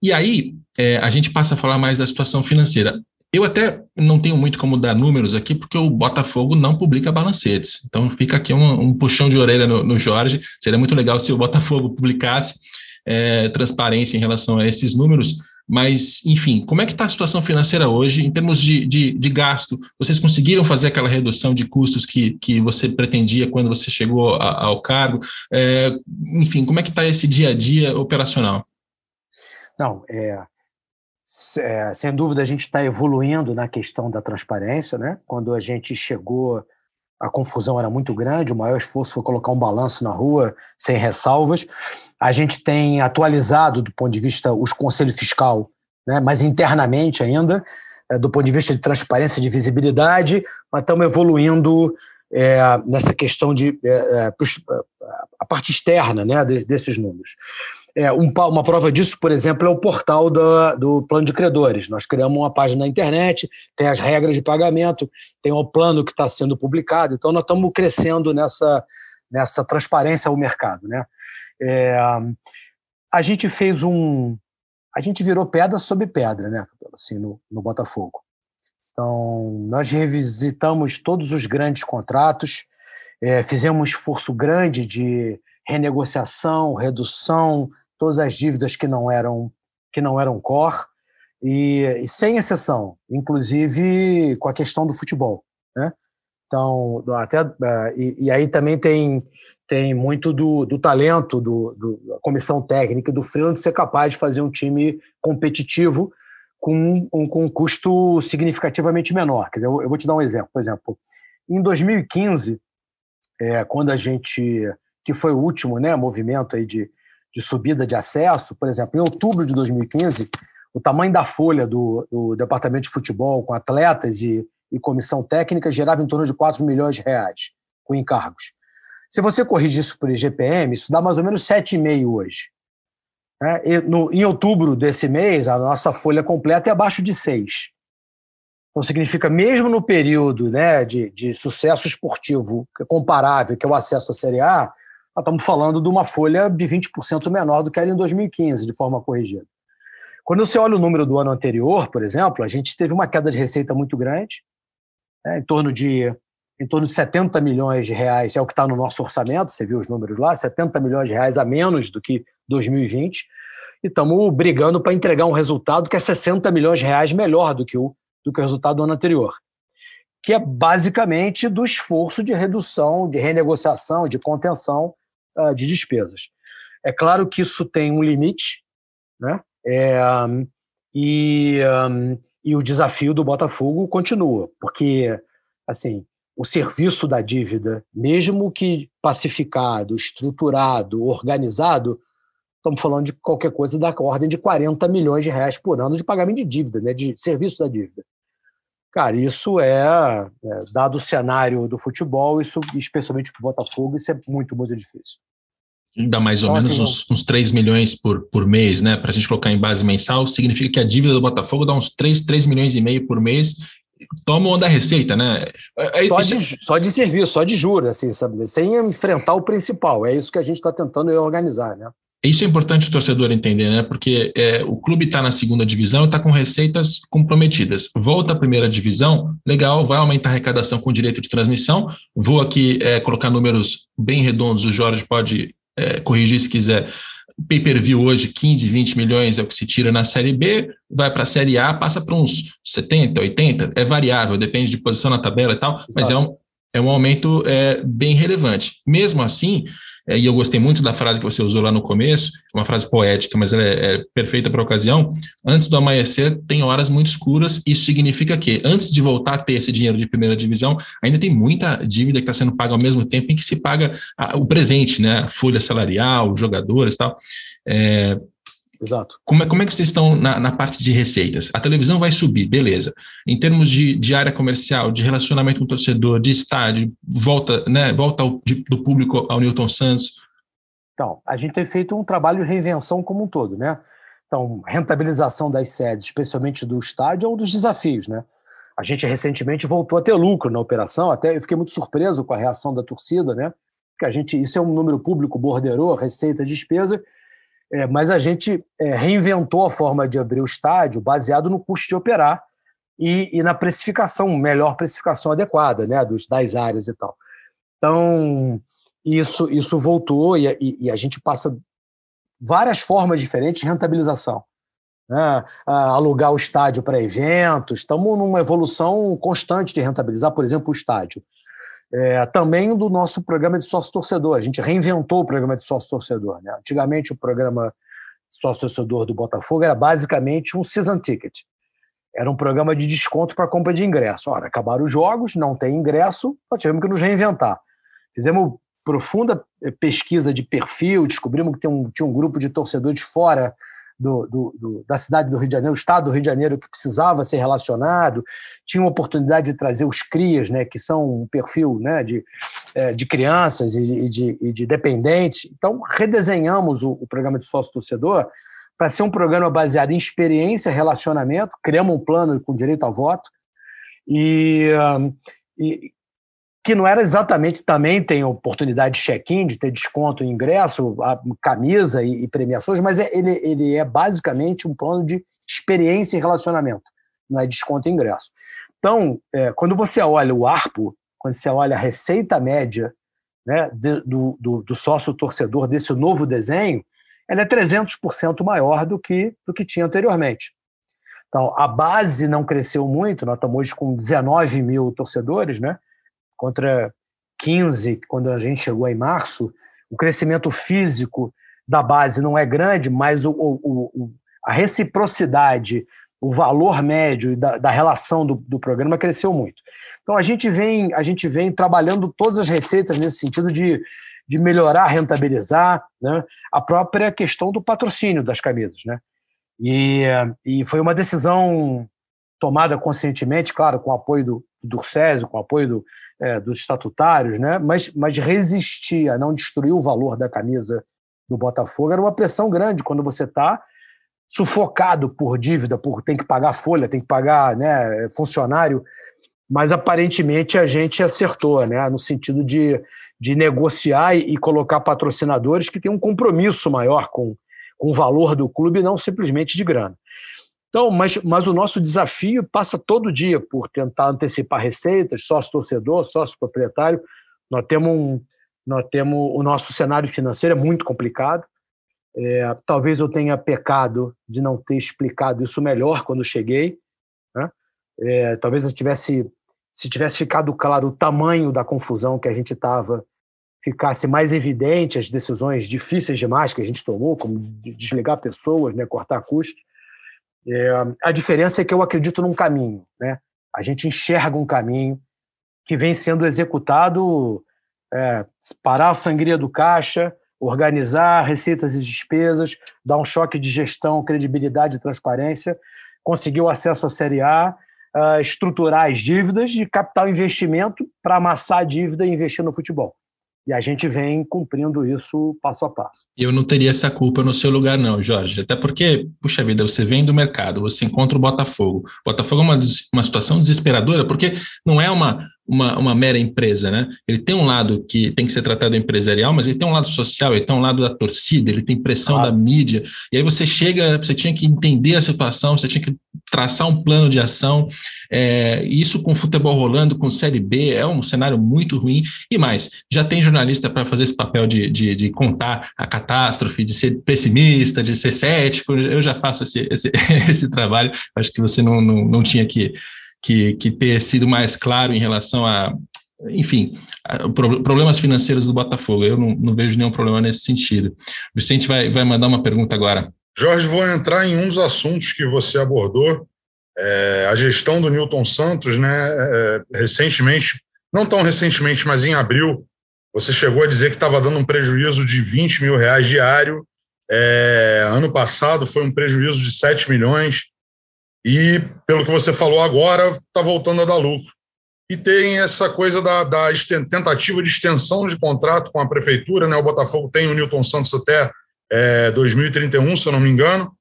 E aí, é, a gente passa a falar mais da situação financeira. Eu até não tenho muito como dar números aqui, porque o Botafogo não publica balancetes. Então, fica aqui um, um puxão de orelha no, no Jorge. Seria muito legal se o Botafogo publicasse é, transparência em relação a esses números, mas, enfim, como é que está a situação financeira hoje em termos de, de, de, gasto? Vocês conseguiram fazer aquela redução de custos que, que você pretendia quando você chegou a, ao cargo? É, enfim, como é que está esse dia a dia operacional? Não, é, é sem dúvida a gente está evoluindo na questão da transparência, né? Quando a gente chegou a confusão era muito grande, o maior esforço foi colocar um balanço na rua, sem ressalvas. A gente tem atualizado, do ponto de vista, os conselhos fiscal, né, mas internamente ainda, é, do ponto de vista de transparência, de visibilidade, mas estamos evoluindo é, nessa questão de é, a parte externa né, desses números. Um, uma prova disso, por exemplo, é o portal do, do plano de credores. Nós criamos uma página na internet, tem as regras de pagamento, tem o plano que está sendo publicado. Então, nós estamos crescendo nessa, nessa transparência ao mercado. Né? É, a gente fez um. A gente virou pedra sobre pedra, né? Assim, no, no Botafogo. Então, nós revisitamos todos os grandes contratos, é, fizemos um esforço grande de renegociação, redução, todas as dívidas que não eram que não eram core e, e sem exceção, inclusive com a questão do futebol, né? Então, até uh, e, e, aí também tem tem muito do, do talento do, do, da comissão técnica do Freeland ser capaz de fazer um time competitivo com um, com um custo significativamente menor. Quer dizer, eu, eu, vou te dar um exemplo. Por exemplo, em 2015, é, quando a gente que foi o último né, movimento aí de, de subida de acesso, por exemplo, em outubro de 2015, o tamanho da folha do, do departamento de futebol com atletas e, e, comissão técnica gerava em torno de 4 milhões de reais com encargos. Se você corrigir isso por IGPM, isso dá mais ou menos 7,5 hoje. É, no, em outubro desse mês, a nossa folha completa é abaixo de 6. Então, significa, mesmo no período né, de, de sucesso esportivo comparável, que é o acesso à Série A, nós estamos falando de uma folha de 20% menor do que era em 2015, de forma corrigida. Quando você olha o número do ano anterior, por exemplo, a gente teve uma queda de receita muito grande, né, em torno de em torno de 70 milhões de reais, é o que está no nosso orçamento, você viu os números lá, 70 milhões de reais a menos do que 2020, e estamos brigando para entregar um resultado que é 60 milhões de reais melhor do que o, do que o resultado do ano anterior que é basicamente do esforço de redução, de renegociação, de contenção uh, de despesas. É claro que isso tem um limite, né? É, e, um, e o desafio do Botafogo continua, porque assim o serviço da dívida, mesmo que pacificado, estruturado, organizado, estamos falando de qualquer coisa da ordem de 40 milhões de reais por ano de pagamento de dívida, né, de serviço da dívida. Cara, isso é, é dado o cenário do futebol, isso, especialmente para o Botafogo, isso é muito, muito difícil. Dá mais ou então, menos assim, uns, uns 3 milhões por, por mês, né? Para a gente colocar em base mensal, significa que a dívida do Botafogo dá uns 3, 3 milhões e meio por mês. Tomam da receita, né? É, é só, de, só de serviço, só de juros, assim, sabe? Sem enfrentar o principal. É isso que a gente está tentando organizar, né? Isso é importante o torcedor entender, né? Porque é, o clube está na segunda divisão e está com receitas comprometidas. Volta à primeira divisão, legal, vai aumentar a arrecadação com direito de transmissão. Vou aqui é, colocar números bem redondos, o Jorge pode é, corrigir se quiser. Pay-per-view hoje, 15, 20 milhões é o que se tira na Série B, vai para a Série A, passa para uns 70, 80, é variável, depende de posição na tabela e tal, Exato. mas é um, é um aumento é, bem relevante. Mesmo assim, é, e eu gostei muito da frase que você usou lá no começo, uma frase poética, mas ela é, é perfeita para a ocasião. Antes do amanhecer, tem horas muito escuras. Isso significa que, antes de voltar a ter esse dinheiro de primeira divisão, ainda tem muita dívida que está sendo paga ao mesmo tempo em que se paga a, o presente, né? A folha salarial, jogadores e tal. É, Exato. Como é, como é que vocês estão na, na, parte de receitas? A televisão vai subir, beleza. Em termos de, de área comercial, de relacionamento com o torcedor, de estádio, volta, né, volta ao, de, do público ao Newton Santos. Então, a gente tem feito um trabalho de reinvenção como um todo, né? Então, rentabilização das sedes, especialmente do estádio, é um dos desafios, né? A gente recentemente voltou a ter lucro na operação, até eu fiquei muito surpreso com a reação da torcida, né? Porque a gente, isso é um número público, borderou, receita, despesa, é, mas a gente é, reinventou a forma de abrir o estádio baseado no custo de operar e, e na precificação, melhor precificação adequada né, dos, das áreas e tal. Então, isso, isso voltou e, e, e a gente passa várias formas diferentes de rentabilização. Né? alugar o estádio para eventos, estamos numa evolução constante de rentabilizar, por exemplo, o estádio. É, também do nosso programa de sócio-torcedor. A gente reinventou o programa de sócio-torcedor. Né? Antigamente, o programa sócio-torcedor do Botafogo era basicamente um season ticket. Era um programa de desconto para compra de ingresso. Ora, acabaram os jogos, não tem ingresso, nós tivemos que nos reinventar. Fizemos profunda pesquisa de perfil, descobrimos que um, tinha um grupo de torcedores fora do, do, do, da cidade do Rio de Janeiro, o estado do Rio de Janeiro que precisava ser relacionado, tinha uma oportunidade de trazer os CRIAs, né, que são um perfil né, de, é, de crianças e de, e de dependentes. Então, redesenhamos o, o programa de sócio-torcedor para ser um programa baseado em experiência, relacionamento, criamos um plano com direito ao voto, e, e, que não era exatamente também tem oportunidade de check-in, de ter desconto em ingresso, camisa e, e premiações, mas é, ele, ele é basicamente um plano de experiência e relacionamento, não é desconto em ingresso. Então, é, quando você olha o ARPO, quando você olha a receita média né, do, do, do sócio torcedor desse novo desenho, ela é 300% maior do que, do que tinha anteriormente. Então, a base não cresceu muito, nós estamos hoje com 19 mil torcedores, né? Contra 15, quando a gente chegou em março, o crescimento físico da base não é grande, mas o, o, o a reciprocidade, o valor médio da, da relação do, do, programa cresceu muito. Então a gente vem, a gente vem trabalhando todas as receitas nesse sentido de, de melhorar, rentabilizar, né? a própria questão do patrocínio das camisas, né? E, e foi uma decisão tomada conscientemente, claro, com o apoio do, do Césio, com o apoio do, é, dos estatutários, né? mas, mas resistir a não destruir o valor da camisa do Botafogo era uma pressão grande quando você está sufocado por dívida, por tem que pagar folha, tem que pagar né, funcionário, mas aparentemente a gente acertou, né, no sentido de, de negociar e, colocar patrocinadores que têm um compromisso maior com, com o valor do clube, não simplesmente de grana. Então, mas, mas o nosso desafio passa todo dia por tentar antecipar receitas, sócio-torcedor, sócio-proprietário. Nós temos, um, nós temos o nosso cenário financeiro é muito complicado. É, talvez eu tenha pecado de não ter explicado isso melhor quando cheguei. Né? É, talvez eu tivesse, se tivesse ficado claro o tamanho da confusão que a gente estava, ficasse mais evidente as decisões difíceis demais que a gente tomou, como desligar pessoas, né, cortar custos. É, a diferença é que eu acredito num caminho, né? A gente enxerga um caminho que vem sendo executado, é, parar a sangria do caixa, organizar receitas e despesas, dar um choque de gestão, credibilidade e transparência, conseguir o acesso à Série A, uh, estruturar as dívidas de capital investimento para amassar a dívida e investir no futebol. E a gente vem cumprindo isso passo a passo. Eu não teria essa culpa no seu lugar, não, Jorge. Até porque, puxa vida, você vem do mercado, você encontra o Botafogo. O Botafogo é uma, uma situação desesperadora, porque não é uma, uma, uma mera empresa, né? Ele tem um lado que tem que ser tratado empresarial, mas ele tem um lado social, ele tem um lado da torcida, ele tem pressão da mídia. E aí você chega, você tinha que entender a situação, você tinha que traçar um plano de ação. É, isso com futebol rolando, com Série B, é um cenário muito ruim. E mais, já tem jornalista para fazer esse papel de, de, de, contar a catástrofe, de ser pessimista, de ser cético. Eu já faço esse, esse, esse trabalho. Acho que você não, não, não tinha que que, que ter sido mais claro em relação a, enfim, problemas financeiros do Botafogo. Eu não, não, vejo nenhum problema nesse sentido. Vicente vai, vai mandar uma pergunta agora. Jorge, vou entrar em um dos assuntos que você abordou, é, a gestão do Newton Santos, né? É, recentemente, não tão recentemente, mas em abril, você chegou a dizer que estava dando um prejuízo de 20 mil reais diário. É, ano passado foi um prejuízo de 7 milhões e, pelo que você falou agora, está voltando a dar lucro. E tem essa coisa da, da, tentativa de extensão de contrato com a prefeitura, né? O Botafogo tem o Newton Santos até é, 2031, se eu não me engano.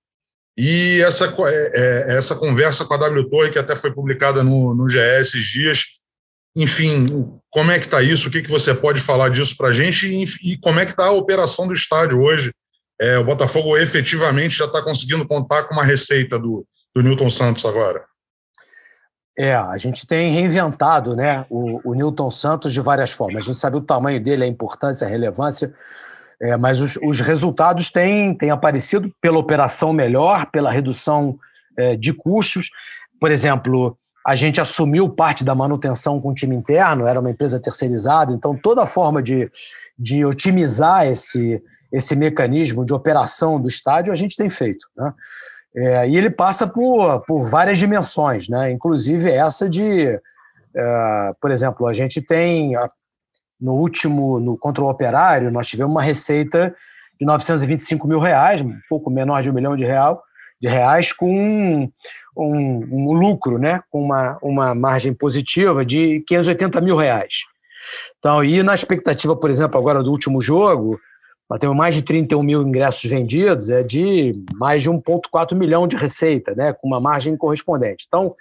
E essa, é, é, essa conversa com a W Torre, que até foi publicada no, no GE esses dias, enfim, como é que está isso? O que, que você pode falar disso para a gente? E, e, como é que está a operação do estádio hoje? É, o Botafogo efetivamente já está conseguindo contar com uma receita do, do Newton Santos agora? É, a gente tem reinventado né, o, o Newton Santos de várias formas. A gente sabe o tamanho dele, a importância, a relevância, é, mas os, os, resultados têm, têm aparecido pela operação melhor, pela redução é, de custos. Por exemplo, a gente assumiu parte da manutenção com o time interno, era uma empresa terceirizada, então toda forma de, de otimizar esse, esse mecanismo de operação do estádio a gente tem feito. Né? É, e ele passa por, por várias dimensões, né? inclusive essa de, é, por exemplo, a gente tem no último, no controle operário, nós tivemos uma receita de 925 mil reais, um pouco menor de um milhão de, real, de reais, com um, um, um lucro, né? com uma, uma margem positiva de 580 mil reais. Então, e na expectativa, por exemplo, agora do último jogo, nós temos mais de 31 mil ingressos vendidos, é de mais de 1,4 milhão de receita, né, com uma margem correspondente. Então,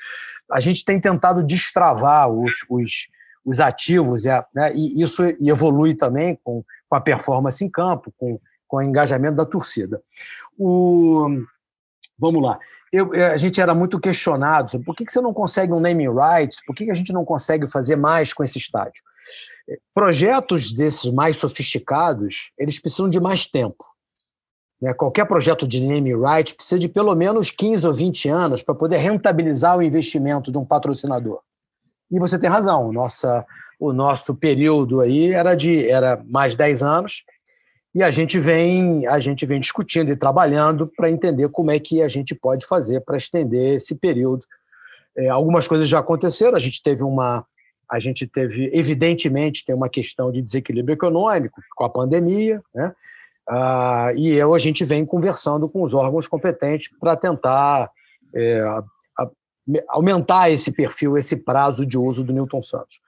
a gente tem tentado destravar os, os, os ativos, é, né, e isso evolui também com, com a performance em campo, com, com o engajamento da torcida. O, vamos lá. Eu, a gente era muito questionado sobre por que, que você não consegue um naming rights, por que, que a gente não consegue fazer mais com esse estádio. Projetos desses mais sofisticados, eles precisam de mais tempo. Né? Qualquer projeto de name right precisa de pelo menos 15 ou 20 anos para poder rentabilizar o investimento de um patrocinador. E você tem razão, nossa, o nosso período aí era de era mais 10 anos, e a gente vem a gente vem discutindo e trabalhando para entender como é que a gente pode fazer para estender esse período. É, algumas coisas já aconteceram, a gente teve uma a gente teve, evidentemente, tem uma questão de desequilíbrio econômico com a pandemia, né? Ah, e eu, a gente vem conversando com os órgãos competentes para tentar é, a, a, aumentar esse perfil, esse prazo de uso do Newton Santos.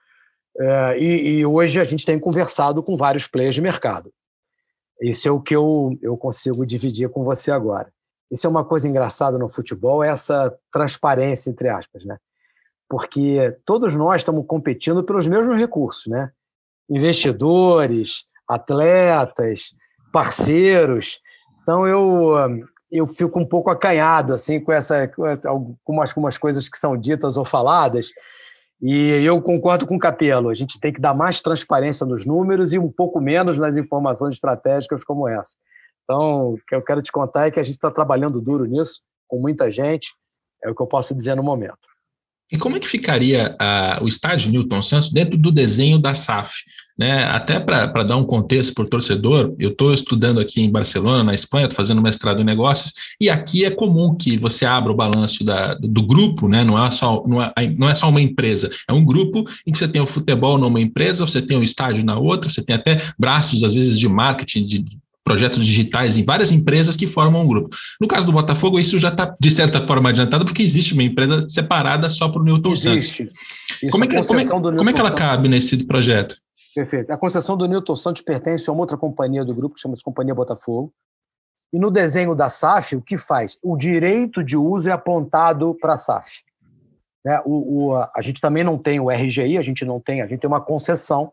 É, e, e, hoje a gente tem conversado com vários players de mercado. Isso é o que eu, eu consigo dividir com você agora. Isso é uma coisa engraçada no futebol, é essa transparência, entre aspas, né? Porque todos nós estamos competindo pelos mesmos recursos, né? Investidores, atletas, parceiros. Então eu eu fico um pouco acanhado assim com essa algumas, algumas coisas que são ditas ou faladas. E eu concordo com o Capelo, a gente tem que dar mais transparência nos números e um pouco menos nas informações estratégicas como essa. Então, o que eu quero te contar é que a gente está trabalhando duro nisso, com muita gente, é o que eu posso dizer no momento. E como é que ficaria uh, o estádio Newton Santos dentro do desenho da SAF? Né? Até para dar um contexto para o torcedor, eu estou estudando aqui em Barcelona, na Espanha, estou fazendo mestrado em negócios, e aqui é comum que você abra o balanço da, do grupo, né? não, é só, não, é, não é só uma empresa, é um grupo em que você tem o futebol numa empresa, você tem o estádio na outra, você tem até braços, às vezes, de marketing, de projetos digitais em várias empresas que formam um grupo. No caso do Botafogo, isso já está, de certa forma, adiantado, porque existe uma empresa separada só para o Newton existe. Santos. Existe. Como, é que, como, é, como é que ela Santos. cabe nesse projeto? Perfeito. A concessão do Newton Santos pertence a uma outra companhia do grupo, que chama-se Companhia Botafogo. E no desenho da SAF, o que faz? O direito de uso é apontado para a SAF. Né? O, o, a gente também não tem o RGI, a gente não tem, a gente tem uma concessão.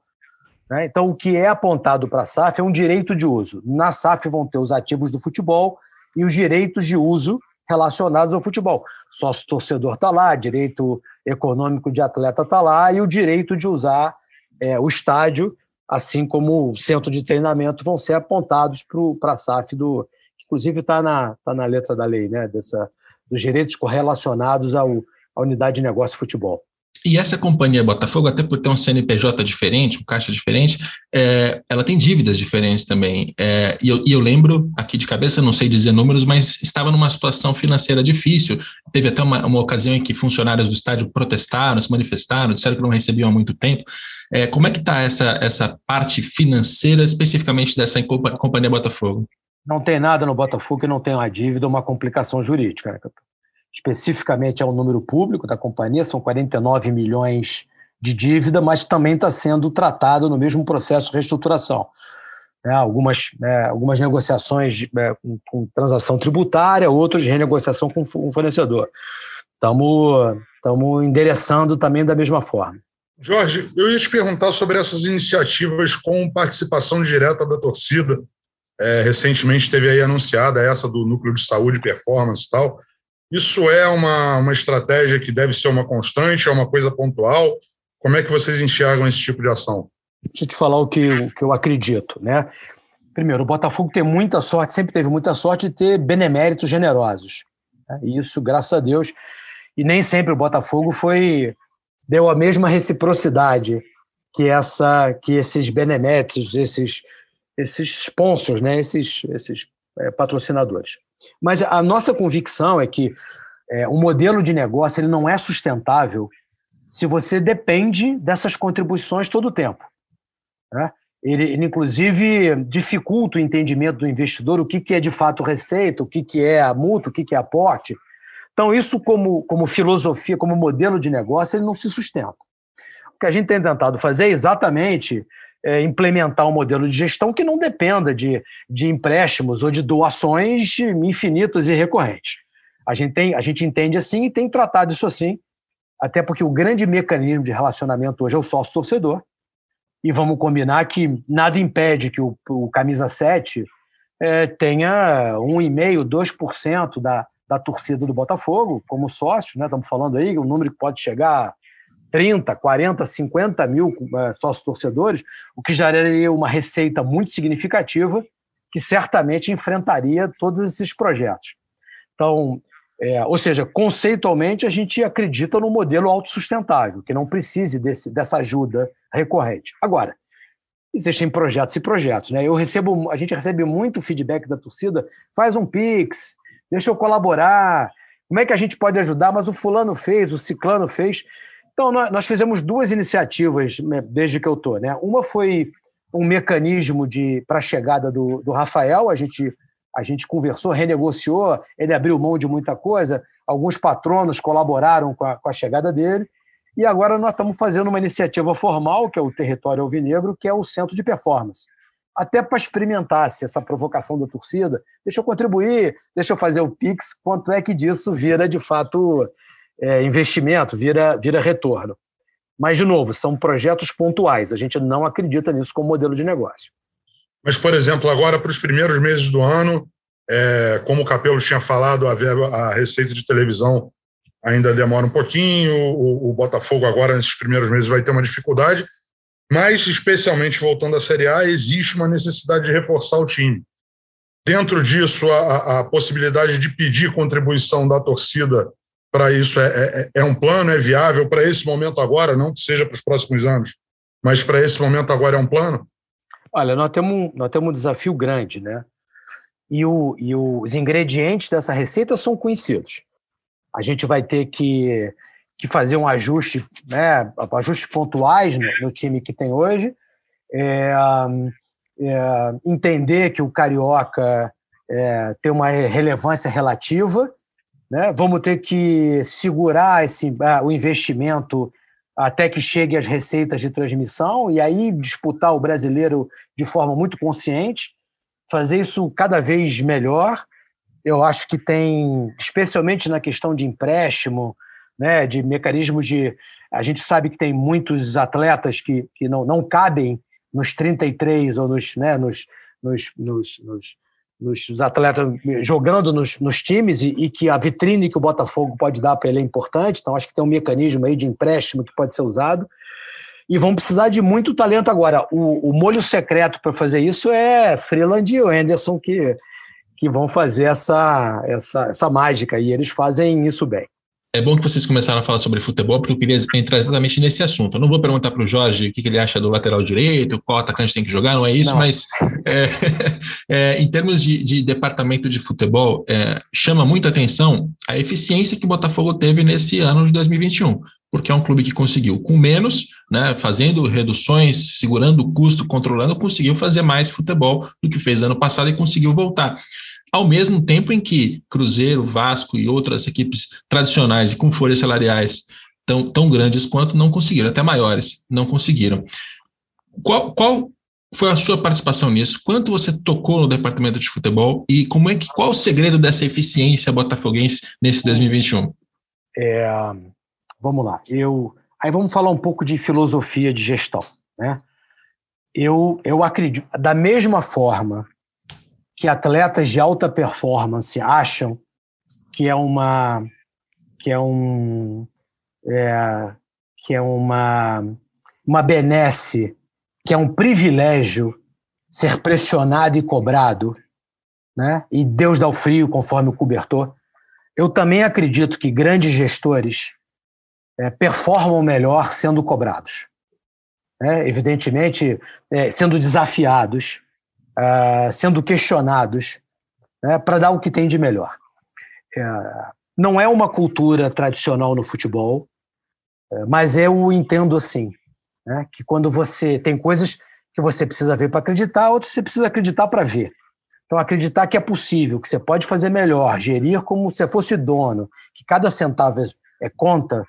Né? Então, o que é apontado para a SAF é um direito de uso. Na SAF vão ter os ativos do futebol e os direitos de uso relacionados ao futebol. Sócio torcedor está lá, direito econômico de atleta está lá e o direito de usar é, o estádio, assim como o centro de treinamento, vão ser apontados para a SAF do. Inclusive está na, tá na letra da lei, né? Dessa, dos direitos correlacionados ao, à unidade de negócio de futebol. E essa companhia Botafogo, até por ter um CNPJ diferente, um caixa diferente, é, ela tem dívidas diferentes também. É, e, eu, e, eu, lembro, aqui de cabeça, não sei dizer números, mas estava numa situação financeira difícil. Teve até uma, uma ocasião em que funcionários do estádio protestaram, se manifestaram, disseram que não recebiam há muito tempo. É, como é que está essa, essa parte financeira, especificamente dessa companhia Botafogo? Não tem nada no Botafogo que não tenha uma dívida ou uma complicação jurídica, né, especificamente é o número público da companhia, são 49 milhões de dívida, mas também está sendo tratado no mesmo processo de reestruturação. É, algumas, é, algumas negociações é, com, com, transação tributária, outras de renegociação com o fornecedor. Estamos endereçando também da mesma forma. Jorge, eu ia te perguntar sobre essas iniciativas com participação direta da torcida. É, recentemente teve aí anunciada essa do Núcleo de Saúde Performance e tal. Isso é uma, uma estratégia que deve ser uma constante, é uma coisa pontual? Como é que vocês enxergam esse tipo de ação? Deixa eu te falar o que, o que eu acredito, né? Primeiro, o Botafogo tem muita sorte, sempre teve muita sorte de ter beneméritos generosos. Né? Isso, graças a Deus. E nem sempre o Botafogo foi deu a mesma reciprocidade que essa que esses beneméritos, esses esses sponsors, né? esses, esses é, patrocinadores. Mas a nossa convicção é que é, o modelo de negócio ele não é sustentável se você depende dessas contribuições todo o tempo. Né? Ele, ele, inclusive, dificulta o entendimento do investidor o que, que é de fato receita, o que, que é a multa, o que, que é aporte. Então, isso, como, como filosofia, como modelo de negócio, ele não se sustenta. O que a gente tem tentado fazer é exatamente é, implementar um modelo de gestão que não dependa de, de empréstimos ou de doações infinitas e recorrentes. A gente, tem, a gente entende assim e tem tratado isso assim, até porque o grande mecanismo de relacionamento hoje é o sócio-torcedor. E vamos combinar que nada impede que o, o camisa 7 é, tenha 1,5%, 2% da, da torcida do Botafogo como sócio, né? Estamos falando aí, um número que pode chegar 30, 40, 50 mil uh, sócios torcedores, o que geraria uma receita muito significativa que certamente enfrentaria todos esses projetos. Então, é, ou seja, conceitualmente a gente acredita no modelo autossustentável, que não precise desse, dessa ajuda recorrente. Agora, existem projetos e projetos, né? Eu recebo, a gente recebe muito feedback da torcida, faz um pix, deixa eu colaborar, como é que a gente pode ajudar? Mas o fulano fez, o ciclano fez. Então, nós fizemos duas iniciativas né, desde que eu estou. Né? Uma foi um mecanismo para a chegada do, do Rafael, a gente, a gente conversou, renegociou, ele abriu mão de muita coisa, alguns patronos colaboraram com a, com a chegada dele, e agora nós estamos fazendo uma iniciativa formal, que é o Território Alvinegro, que é o Centro de Performance. Até para experimentar se essa provocação da torcida, deixa eu contribuir, deixa eu fazer o Pix, quanto é que disso vira de fato é, investimento, vira, vira retorno. Mas, de novo, são projetos pontuais. A gente não acredita nisso como modelo de negócio. Mas, por exemplo, agora para os primeiros meses do ano, é, como o Capelo tinha falado, a, verba, a receita de televisão ainda demora um pouquinho, o, o, Botafogo agora, nesses primeiros meses, vai ter uma dificuldade, mas, especialmente voltando à Série A, existe uma necessidade de reforçar o time. Dentro disso, a, a possibilidade de pedir contribuição da torcida para isso é, é, é, um plano, é viável para esse momento agora, não que seja para os próximos anos, mas para esse momento agora é um plano? Olha, nós temos, nós temos um desafio grande, né? E, o, e os ingredientes dessa receita são conhecidos. A gente vai ter que, que fazer um ajuste, né, ajustes pontuais no, no time que tem hoje, é, é, entender que o Carioca é, tem uma relevância relativa, né? Vamos ter que segurar esse, ah, o investimento até que chegue as receitas de transmissão e aí disputar o brasileiro de forma muito consciente, fazer isso cada vez melhor. Eu acho que tem, especialmente na questão de empréstimo, né, de mecanismos de. A gente sabe que tem muitos atletas que, que não, não cabem nos 33 ou nos, né, nos, nos, nos, nos nos atletas jogando nos, nos times e, e, que a vitrine que o Botafogo pode dar para ele é importante. Então, acho que tem um mecanismo aí de empréstimo que pode ser usado. E vão precisar de muito talento agora. O, o molho secreto para fazer isso é Freeland e o Anderson que, que vão fazer essa, essa, essa mágica e eles fazem isso bem. É bom que vocês começaram a falar sobre futebol, porque eu queria entrar exatamente nesse assunto. Eu não vou perguntar para o Jorge o que, ele acha do lateral direito, qual atacante tem que jogar, não é isso, não. mas é, é, em termos de, de, departamento de futebol, é, chama muito atenção a eficiência que o Botafogo teve nesse ano de 2021, porque é um clube que conseguiu, com menos, né, fazendo reduções, segurando o custo, controlando, conseguiu fazer mais futebol do que fez ano passado e conseguiu voltar ao mesmo tempo em que Cruzeiro, Vasco e outras equipes tradicionais e com folhas salariais tão, tão grandes quanto não conseguiram, até maiores, não conseguiram. Qual, qual foi a sua participação nisso? Quanto você tocou no departamento de futebol e como é que qual o segredo dessa eficiência botafoguense nesse 2021? É, vamos lá. Eu aí vamos falar um pouco de filosofia de gestão, né? Eu eu acredito da mesma forma que atletas de alta performance acham que é uma que é um é, que é uma uma benesse, que é um privilégio ser pressionado e cobrado, né? E Deus dá o frio conforme o cobertor. Eu também acredito que grandes gestores é, performam melhor sendo cobrados, né? evidentemente é, sendo desafiados, uh, sendo questionados né, para dar o que tem de melhor. Uh, não é uma cultura tradicional no futebol, uh, mas eu entendo assim, né, que quando você tem coisas que você precisa ver para acreditar, outras você precisa acreditar para ver. Então, acreditar que é possível, que você pode fazer melhor, gerir como se fosse dono, que cada centavo é, é conta,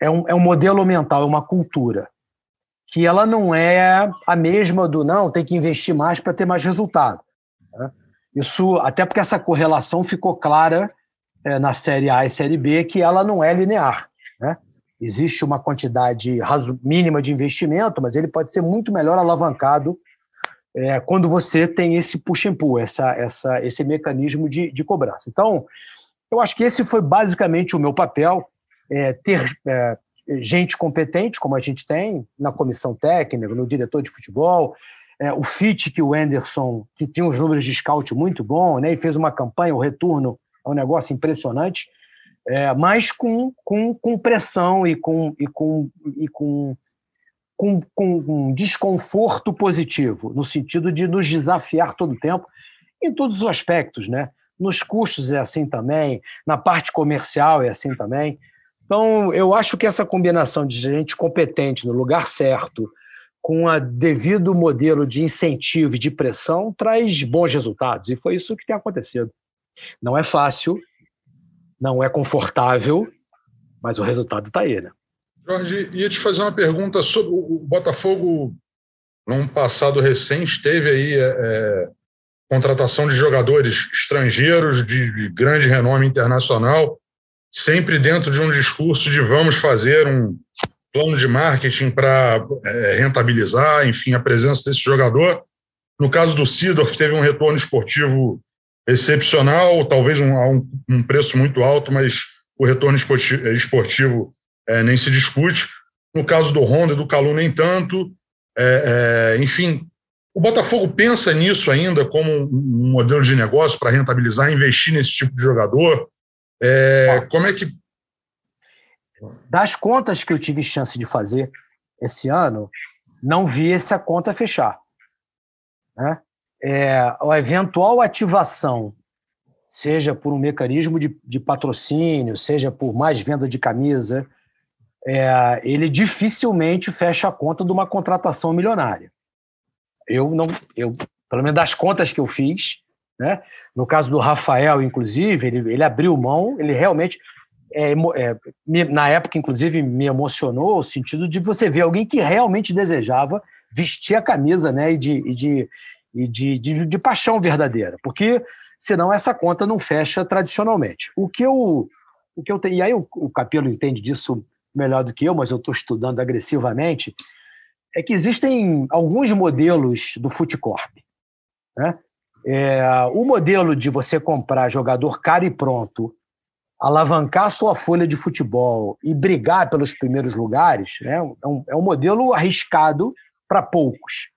é um, é um modelo mental, é uma cultura que ela não é a mesma do não, tem que investir mais para ter mais resultado. Né? Isso, até porque essa correlação ficou clara é, na série A e série B, que ela não é linear. Né? Existe uma quantidade mínima de investimento, mas ele pode ser muito melhor alavancado é, quando você tem esse push and pull, essa, essa, esse mecanismo de, de cobrança. Então, eu acho que esse foi basicamente o meu papel, é, ter é, gente competente, como a gente tem na comissão técnica, no diretor de futebol, é, o fit que o Anderson, que tinha uns números de scout muito bom, né, e fez uma campanha, o retorno é um negócio impressionante, é, mas com, com, com pressão e com, e com, e com, com, com um desconforto positivo, no sentido de nos desafiar todo o tempo, em todos os aspectos, né? Nos custos é assim também, na parte comercial é assim também. Então, eu acho que essa combinação de gente competente no lugar certo, com o devido modelo de incentivo e de pressão, traz bons resultados. E foi isso que tem acontecido. Não é fácil, não é confortável, mas o resultado está aí, né? Jorge, ia te fazer uma pergunta sobre o Botafogo, num passado recente, teve aí é, é contratação de jogadores estrangeiros de, de grande renome internacional sempre dentro de um discurso de vamos fazer um plano de marketing para é, rentabilizar, enfim, a presença desse jogador. No caso do Sidorf, teve um retorno esportivo excepcional, talvez um, um, um preço muito alto, mas o retorno esportivo, esportivo é, nem se discute. No caso do Honda e do Calu, nem tanto. É, é, enfim, o Botafogo pensa nisso ainda como um modelo de negócio para rentabilizar, investir nesse tipo de jogador, é, como é que. Das contas que eu tive chance de fazer esse ano, não vi essa conta fechar. Né? É, a eventual ativação, seja por um mecanismo de, de patrocínio, seja por mais venda de camisa, é, ele dificilmente fecha a conta de uma contratação milionária. Eu não, eu, pelo menos das contas que eu fiz, né? No caso do Rafael, inclusive, ele, ele abriu mão, ele realmente. É, é, me, na época, inclusive, me emocionou o sentido de você ver alguém que realmente desejava vestir a camisa né, e, de, e, de, e de, de, de paixão verdadeira, porque senão essa conta não fecha tradicionalmente. O que eu, o que eu tenho, e aí o, o Capelo entende disso melhor do que eu, mas eu estou estudando agressivamente, é que existem alguns modelos do Footcorp. Né? É, o modelo de você comprar jogador caro e pronto, alavancar sua folha de futebol e brigar pelos primeiros lugares, né? é, um, é um modelo arriscado para poucos.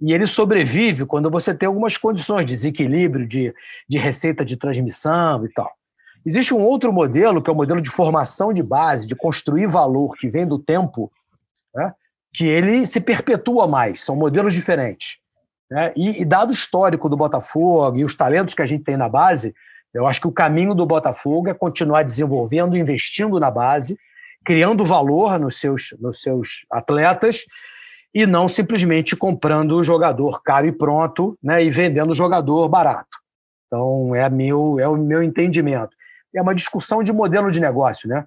E ele sobrevive quando você tem algumas condições de desequilíbrio de, de receita de transmissão e tal. Existe um outro modelo, que é o modelo de formação de base, de construir valor que vem do tempo, né? que ele se perpetua mais, são modelos diferentes. Né? E, e, dado o histórico do Botafogo e os talentos que a gente tem na base, eu acho que o caminho do Botafogo é continuar desenvolvendo, investindo na base, criando valor nos seus, nos seus atletas e não simplesmente comprando o jogador caro e pronto né, e vendendo o jogador barato. Então, é, meu, é o meu entendimento. É uma discussão de modelo de negócio. Né?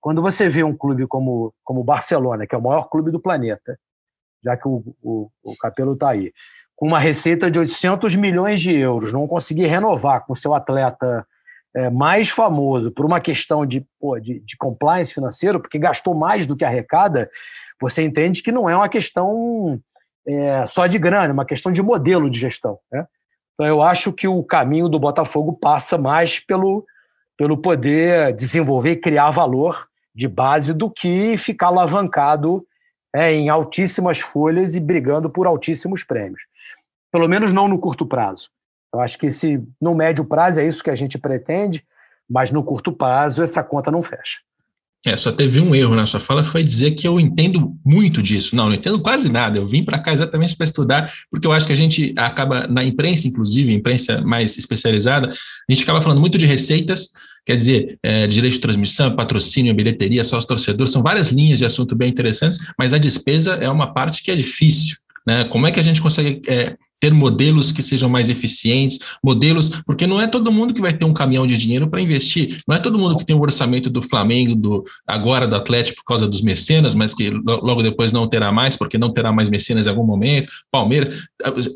Quando você vê um clube como o Barcelona, que é o maior clube do planeta, já que o, o, o Capelo está aí, com uma receita de 800 milhões de euros, não conseguir renovar com seu atleta é, mais famoso por uma questão de, pô, de, de compliance financeiro, porque gastou mais do que arrecada, você entende que não é uma questão é, só de grana, é uma questão de modelo de gestão. Né? Então, eu acho que o caminho do Botafogo passa mais pelo, pelo poder desenvolver e criar valor de base do que ficar alavancado é, em altíssimas folhas e brigando por altíssimos prêmios pelo menos não no curto prazo. Eu acho que esse, no médio prazo é isso que a gente pretende, mas no curto prazo essa conta não fecha. É, só teve um erro na sua fala, foi dizer que eu entendo muito disso. Não, não entendo quase nada. Eu vim para cá exatamente para estudar, porque eu acho que a gente acaba, na imprensa, inclusive, imprensa mais especializada, a gente acaba falando muito de receitas, quer dizer, é, direito de transmissão, patrocínio, bilheteria, sócio torcedor, são várias linhas de assunto bem interessantes, mas a despesa é uma parte que é difícil. Né? Como é que a gente consegue é, ter modelos que sejam mais eficientes, modelos, porque não é todo mundo que vai ter um caminhão de dinheiro para investir, não é todo mundo que tem o orçamento do Flamengo, do agora do Atlético por causa dos mecenas, mas que logo depois não terá mais, porque não terá mais mecenas em algum momento, Palmeiras,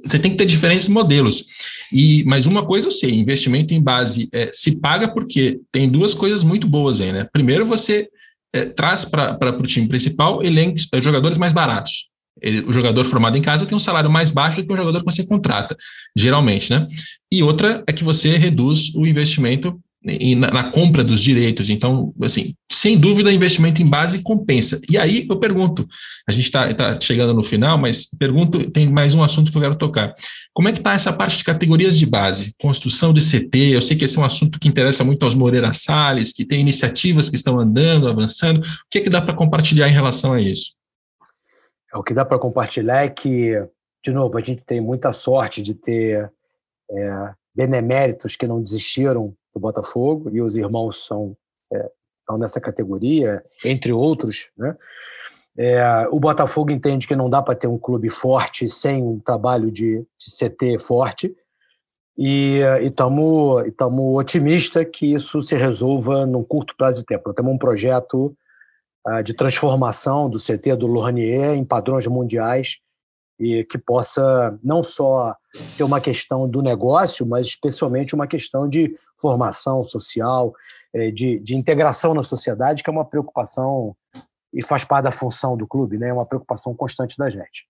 você tem que ter diferentes modelos. E mas uma coisa eu sei, investimento em base é, se paga porque tem duas coisas muito boas aí, né? Primeiro você é, traz para o time principal elencos, é, jogadores mais baratos. Ele, o jogador formado em casa tem um salário mais baixo do que o jogador que você contrata, geralmente, né? E outra é que você reduz o investimento na, na, compra dos direitos. Então, assim, sem dúvida, investimento em base compensa. E aí eu pergunto, a gente está tá chegando no final, mas pergunto, tem mais um assunto que eu quero tocar. Como é que está essa parte de categorias de base? Construção de CT, eu sei que esse é um assunto que interessa muito aos Moreira Salles, que tem iniciativas que estão andando, avançando. O que é que dá para compartilhar em relação a isso? É, o que dá para compartilhar é que, de novo, a gente tem muita sorte de ter é, beneméritos que não desistiram do Botafogo, e os irmãos são é, estão nessa categoria, entre outros. Né? É, o Botafogo entende que não dá para ter um clube forte sem um trabalho de, de CT forte, e estamos otimistas que isso se resolva num curto prazo de tempo. temos um projeto de transformação do CT do Louranier em padrões mundiais e que possa não só ter uma questão do negócio, mas especialmente uma questão de formação social, eh, de, de integração na sociedade, que é uma preocupação e faz parte da função do clube, né? é uma preocupação constante da gente.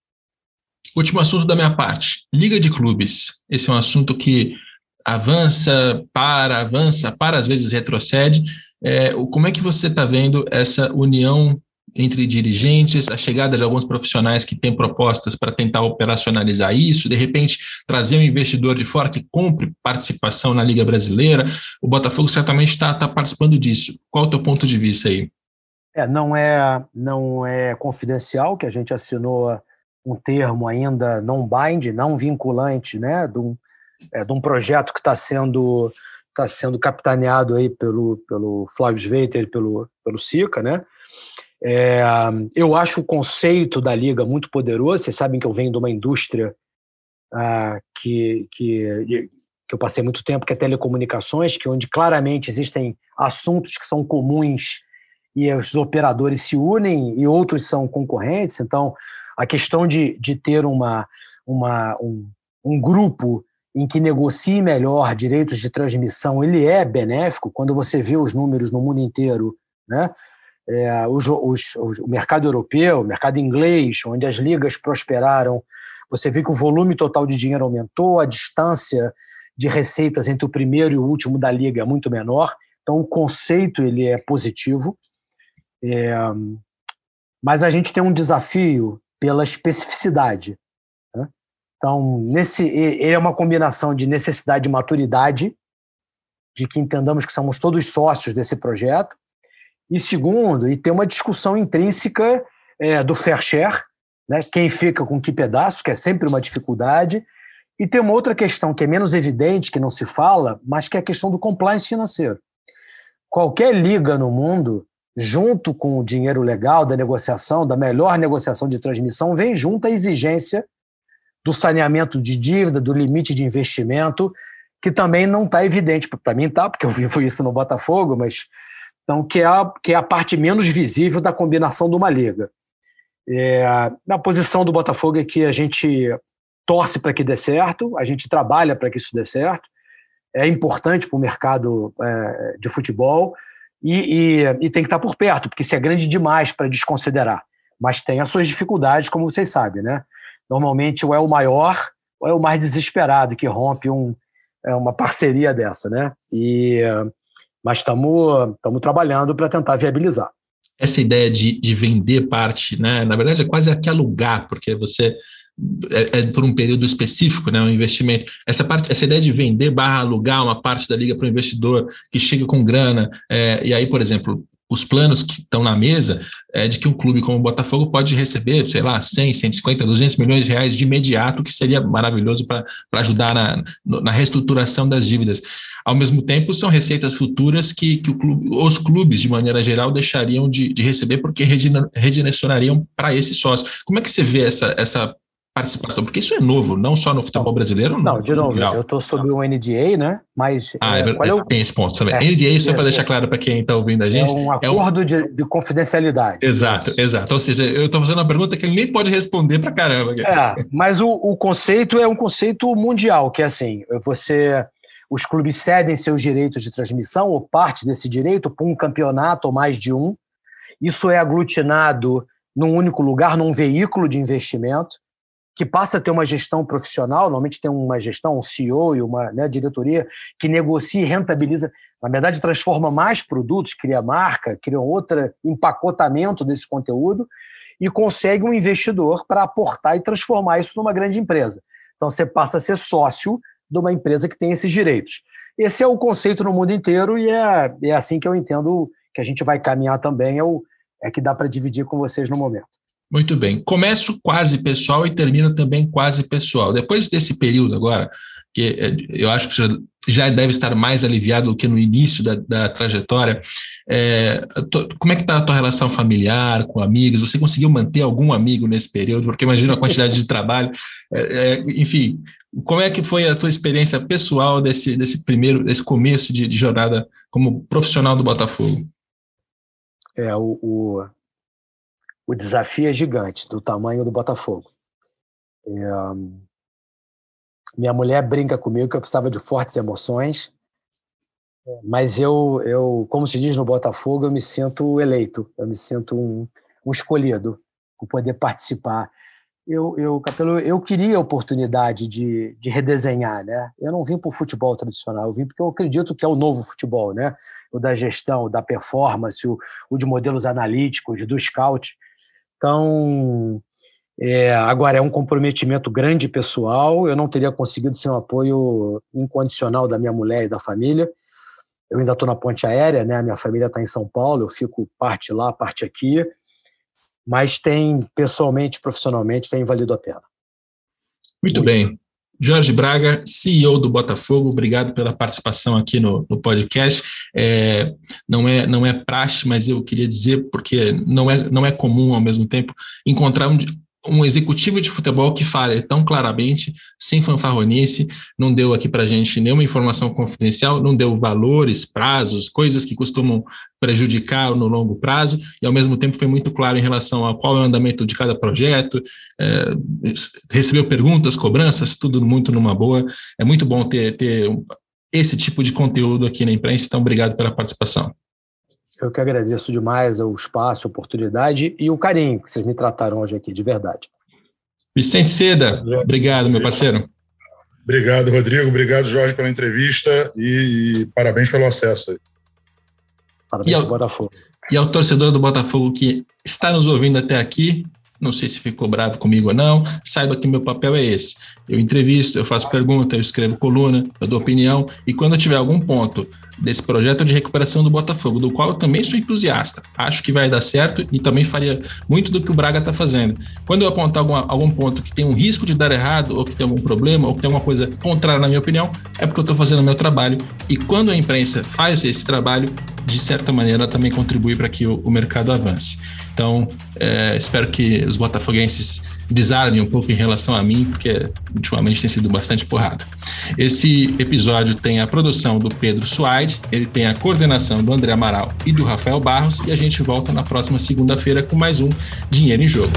Último assunto da minha parte: Liga de Clubes. Esse é um assunto que avança, para, avança, para, às vezes retrocede. É, como é que você está vendo essa união entre dirigentes, a chegada de alguns profissionais que têm propostas para tentar operacionalizar isso, de repente trazer um investidor de fora que compre participação na Liga Brasileira? O Botafogo certamente está tá participando disso. Qual é o teu ponto de vista aí? É, não é não é confidencial que a gente assinou um termo ainda não bind, não vinculante, né, de um, é, de um projeto que está sendo está sendo capitaneado aí pelo, pelo Flávio Sveiter e pelo, pelo Sica, né? É, eu acho o conceito da liga muito poderoso. Vocês sabem que eu venho de uma indústria ah, que, que, que eu passei muito tempo, que é telecomunicações, que onde claramente existem assuntos que são comuns e os operadores se unem e outros são concorrentes. Então, a questão de, de ter uma, uma, um, um grupo em que negocie melhor direitos de transmissão, ele é benéfico. Quando você vê os números no mundo inteiro, né? É, os, os, o mercado europeu, o mercado inglês, onde as ligas prosperaram, você vê que o volume total de dinheiro aumentou, a distância de receitas entre o primeiro e o último da liga é muito menor. Então, o conceito ele é positivo. É, mas a gente tem um desafio pela especificidade. Então, nesse, ele é uma combinação de necessidade de maturidade, de que entendamos que somos todos sócios desse projeto, e segundo, e tem uma discussão intrínseca é, do fair share, né? quem fica com que pedaço, que é sempre uma dificuldade, e tem uma outra questão que é menos evidente, que não se fala, mas que é a questão do compliance financeiro. Qualquer liga no mundo junto com o dinheiro legal da negociação, da melhor negociação de transmissão, vem junto a exigência do saneamento de dívida, do limite de investimento, que também não está evidente. Para mim está, porque eu vivo isso no Botafogo, mas então que é, a, que é a parte menos visível da combinação de uma liga. É, na posição do Botafogo é que a gente torce para que dê certo, a gente trabalha para que isso dê certo, é importante para o mercado é, de futebol, e, e, e tem que estar por perto, porque isso é grande demais para desconsiderar. Mas tem as suas dificuldades, como vocês sabem, né? Normalmente ou é o maior ou é o mais desesperado que rompe um, é uma parceria dessa, né? E, mas estamos trabalhando para tentar viabilizar. Essa ideia de, de vender parte, né? Na verdade, é quase aqui alugar, porque você é, é, por um período específico, né, um investimento. Essa parte, essa ideia de vender barra alugar uma parte da liga para o investidor que chega com grana, é, e aí, por exemplo, os planos que estão na mesa é de que um clube como o Botafogo pode receber, sei lá, 100, 150, 200 milhões de reais de imediato, que seria maravilhoso para ajudar na, na reestruturação das dívidas. Ao mesmo tempo, são receitas futuras que, que clube, os clubes, de maneira geral, deixariam de, de receber porque redirecionariam para esse sócio. Como é que você vê essa, essa participação? Porque isso é novo, não só no futebol brasileiro. Não, de novo, eu estou sob o NDA, né? Mas. Ah, é, é, é tem esse ponto também. É, NDA, só para deixar claro para quem está ouvindo a é gente. É um acordo um... De, de, confidencialidade. Exato, exato. Ou seja, eu estou fazendo uma pergunta que ele nem pode responder para caramba. É, mas o, o conceito é um conceito mundial, que é assim: você. Os clubes cedem seus direitos de transmissão ou parte desse direito para um campeonato ou mais de um. Isso é aglutinado num único lugar, num veículo de investimento que passa a ter uma gestão profissional, normalmente tem uma gestão, um CEO e uma né, diretoria que negocia e rentabiliza, na verdade transforma mais produtos, cria marca, cria outro empacotamento desse conteúdo e consegue um investidor para aportar e transformar isso numa grande empresa. Então você passa a ser sócio de uma empresa que tem esses direitos. Esse é o conceito no mundo inteiro e é, é assim que eu entendo que a gente vai caminhar também, é, o, é que dá para dividir com vocês no momento. Muito bem. Começo quase pessoal e termino também quase pessoal. Depois desse período agora, que é, eu acho que já, já deve estar mais aliviado do que no início da, da trajetória, é, como é que está a tua relação familiar, com amigos? Você conseguiu manter algum amigo nesse período? Porque imagina a quantidade de trabalho. É, é, enfim, como é que foi a tua experiência pessoal desse, desse primeiro, desse começo de, de jornada como profissional do Botafogo? É, o, o o desafio é gigante, do tamanho do Botafogo. Um, minha mulher brinca comigo que eu precisava de fortes emoções, mas eu, eu, como se diz no Botafogo, eu me sinto eleito, eu me sinto um, um escolhido por poder participar. Eu, eu, Capelo, eu queria a oportunidade de, de redesenhar, né? Eu não vim para o futebol tradicional, eu vim porque eu acredito que é o novo futebol, né? O da gestão, o da performance, o, o de modelos analíticos, do scout. Então, é, agora é um comprometimento grande pessoal. Eu não teria conseguido ser um apoio incondicional da minha mulher e da família. Eu ainda estou na ponte aérea, né? A minha família está em São Paulo. Eu fico parte lá, parte aqui. Mas tem, pessoalmente, profissionalmente, tem valido a pena. Muito, Muito. bem. Jorge Braga, CEO do Botafogo, obrigado pela participação aqui no, no podcast. É, não, é, não é praxe, mas eu queria dizer, porque não é, não é comum ao mesmo tempo, encontrar um, um executivo de futebol que fale tão claramente, sem fanfarronice, não deu aqui para gente nenhuma informação confidencial, não deu valores, prazos, coisas que costumam prejudicar no longo prazo, e ao mesmo tempo foi muito claro em relação a qual é o andamento de cada projeto, é, recebeu perguntas, cobranças, tudo muito numa boa. É muito bom ter, ter esse tipo de conteúdo aqui na imprensa, então obrigado pela participação. Eu que agradeço demais o espaço, a oportunidade e o carinho que vocês me trataram hoje aqui, de verdade. Vicente Seda, obrigado, meu parceiro. Obrigado, Rodrigo. Obrigado, Jorge, pela entrevista e, e parabéns pelo acesso. Parabéns e ao, Botafogo. E ao torcedor do Botafogo que está nos ouvindo até aqui, não sei se ficou bravo comigo ou não, saiba que meu papel é esse. Eu entrevisto, eu faço pergunta, eu escrevo coluna, eu dou opinião, e quando eu tiver algum ponto desse projeto de recuperação do Botafogo, do qual eu também sou entusiasta, acho que vai dar certo e também faria muito do que o Braga está fazendo. Quando eu apontar algum, algum ponto que tem um risco de dar errado, ou que tem algum problema, ou que tem alguma coisa contrária na minha opinião, é porque eu estou fazendo o meu trabalho, e quando a imprensa faz esse trabalho, de certa maneira também contribui para que o, o mercado avance. Então, é, espero que os botafoguenses desarmem um pouco em relação a mim, porque ultimamente tem sido bastante porrada. Esse episódio tem a produção do Pedro Suaide, ele tem a coordenação do André Amaral e do Rafael Barros, e a gente volta na próxima segunda-feira com mais um Dinheiro em Jogo.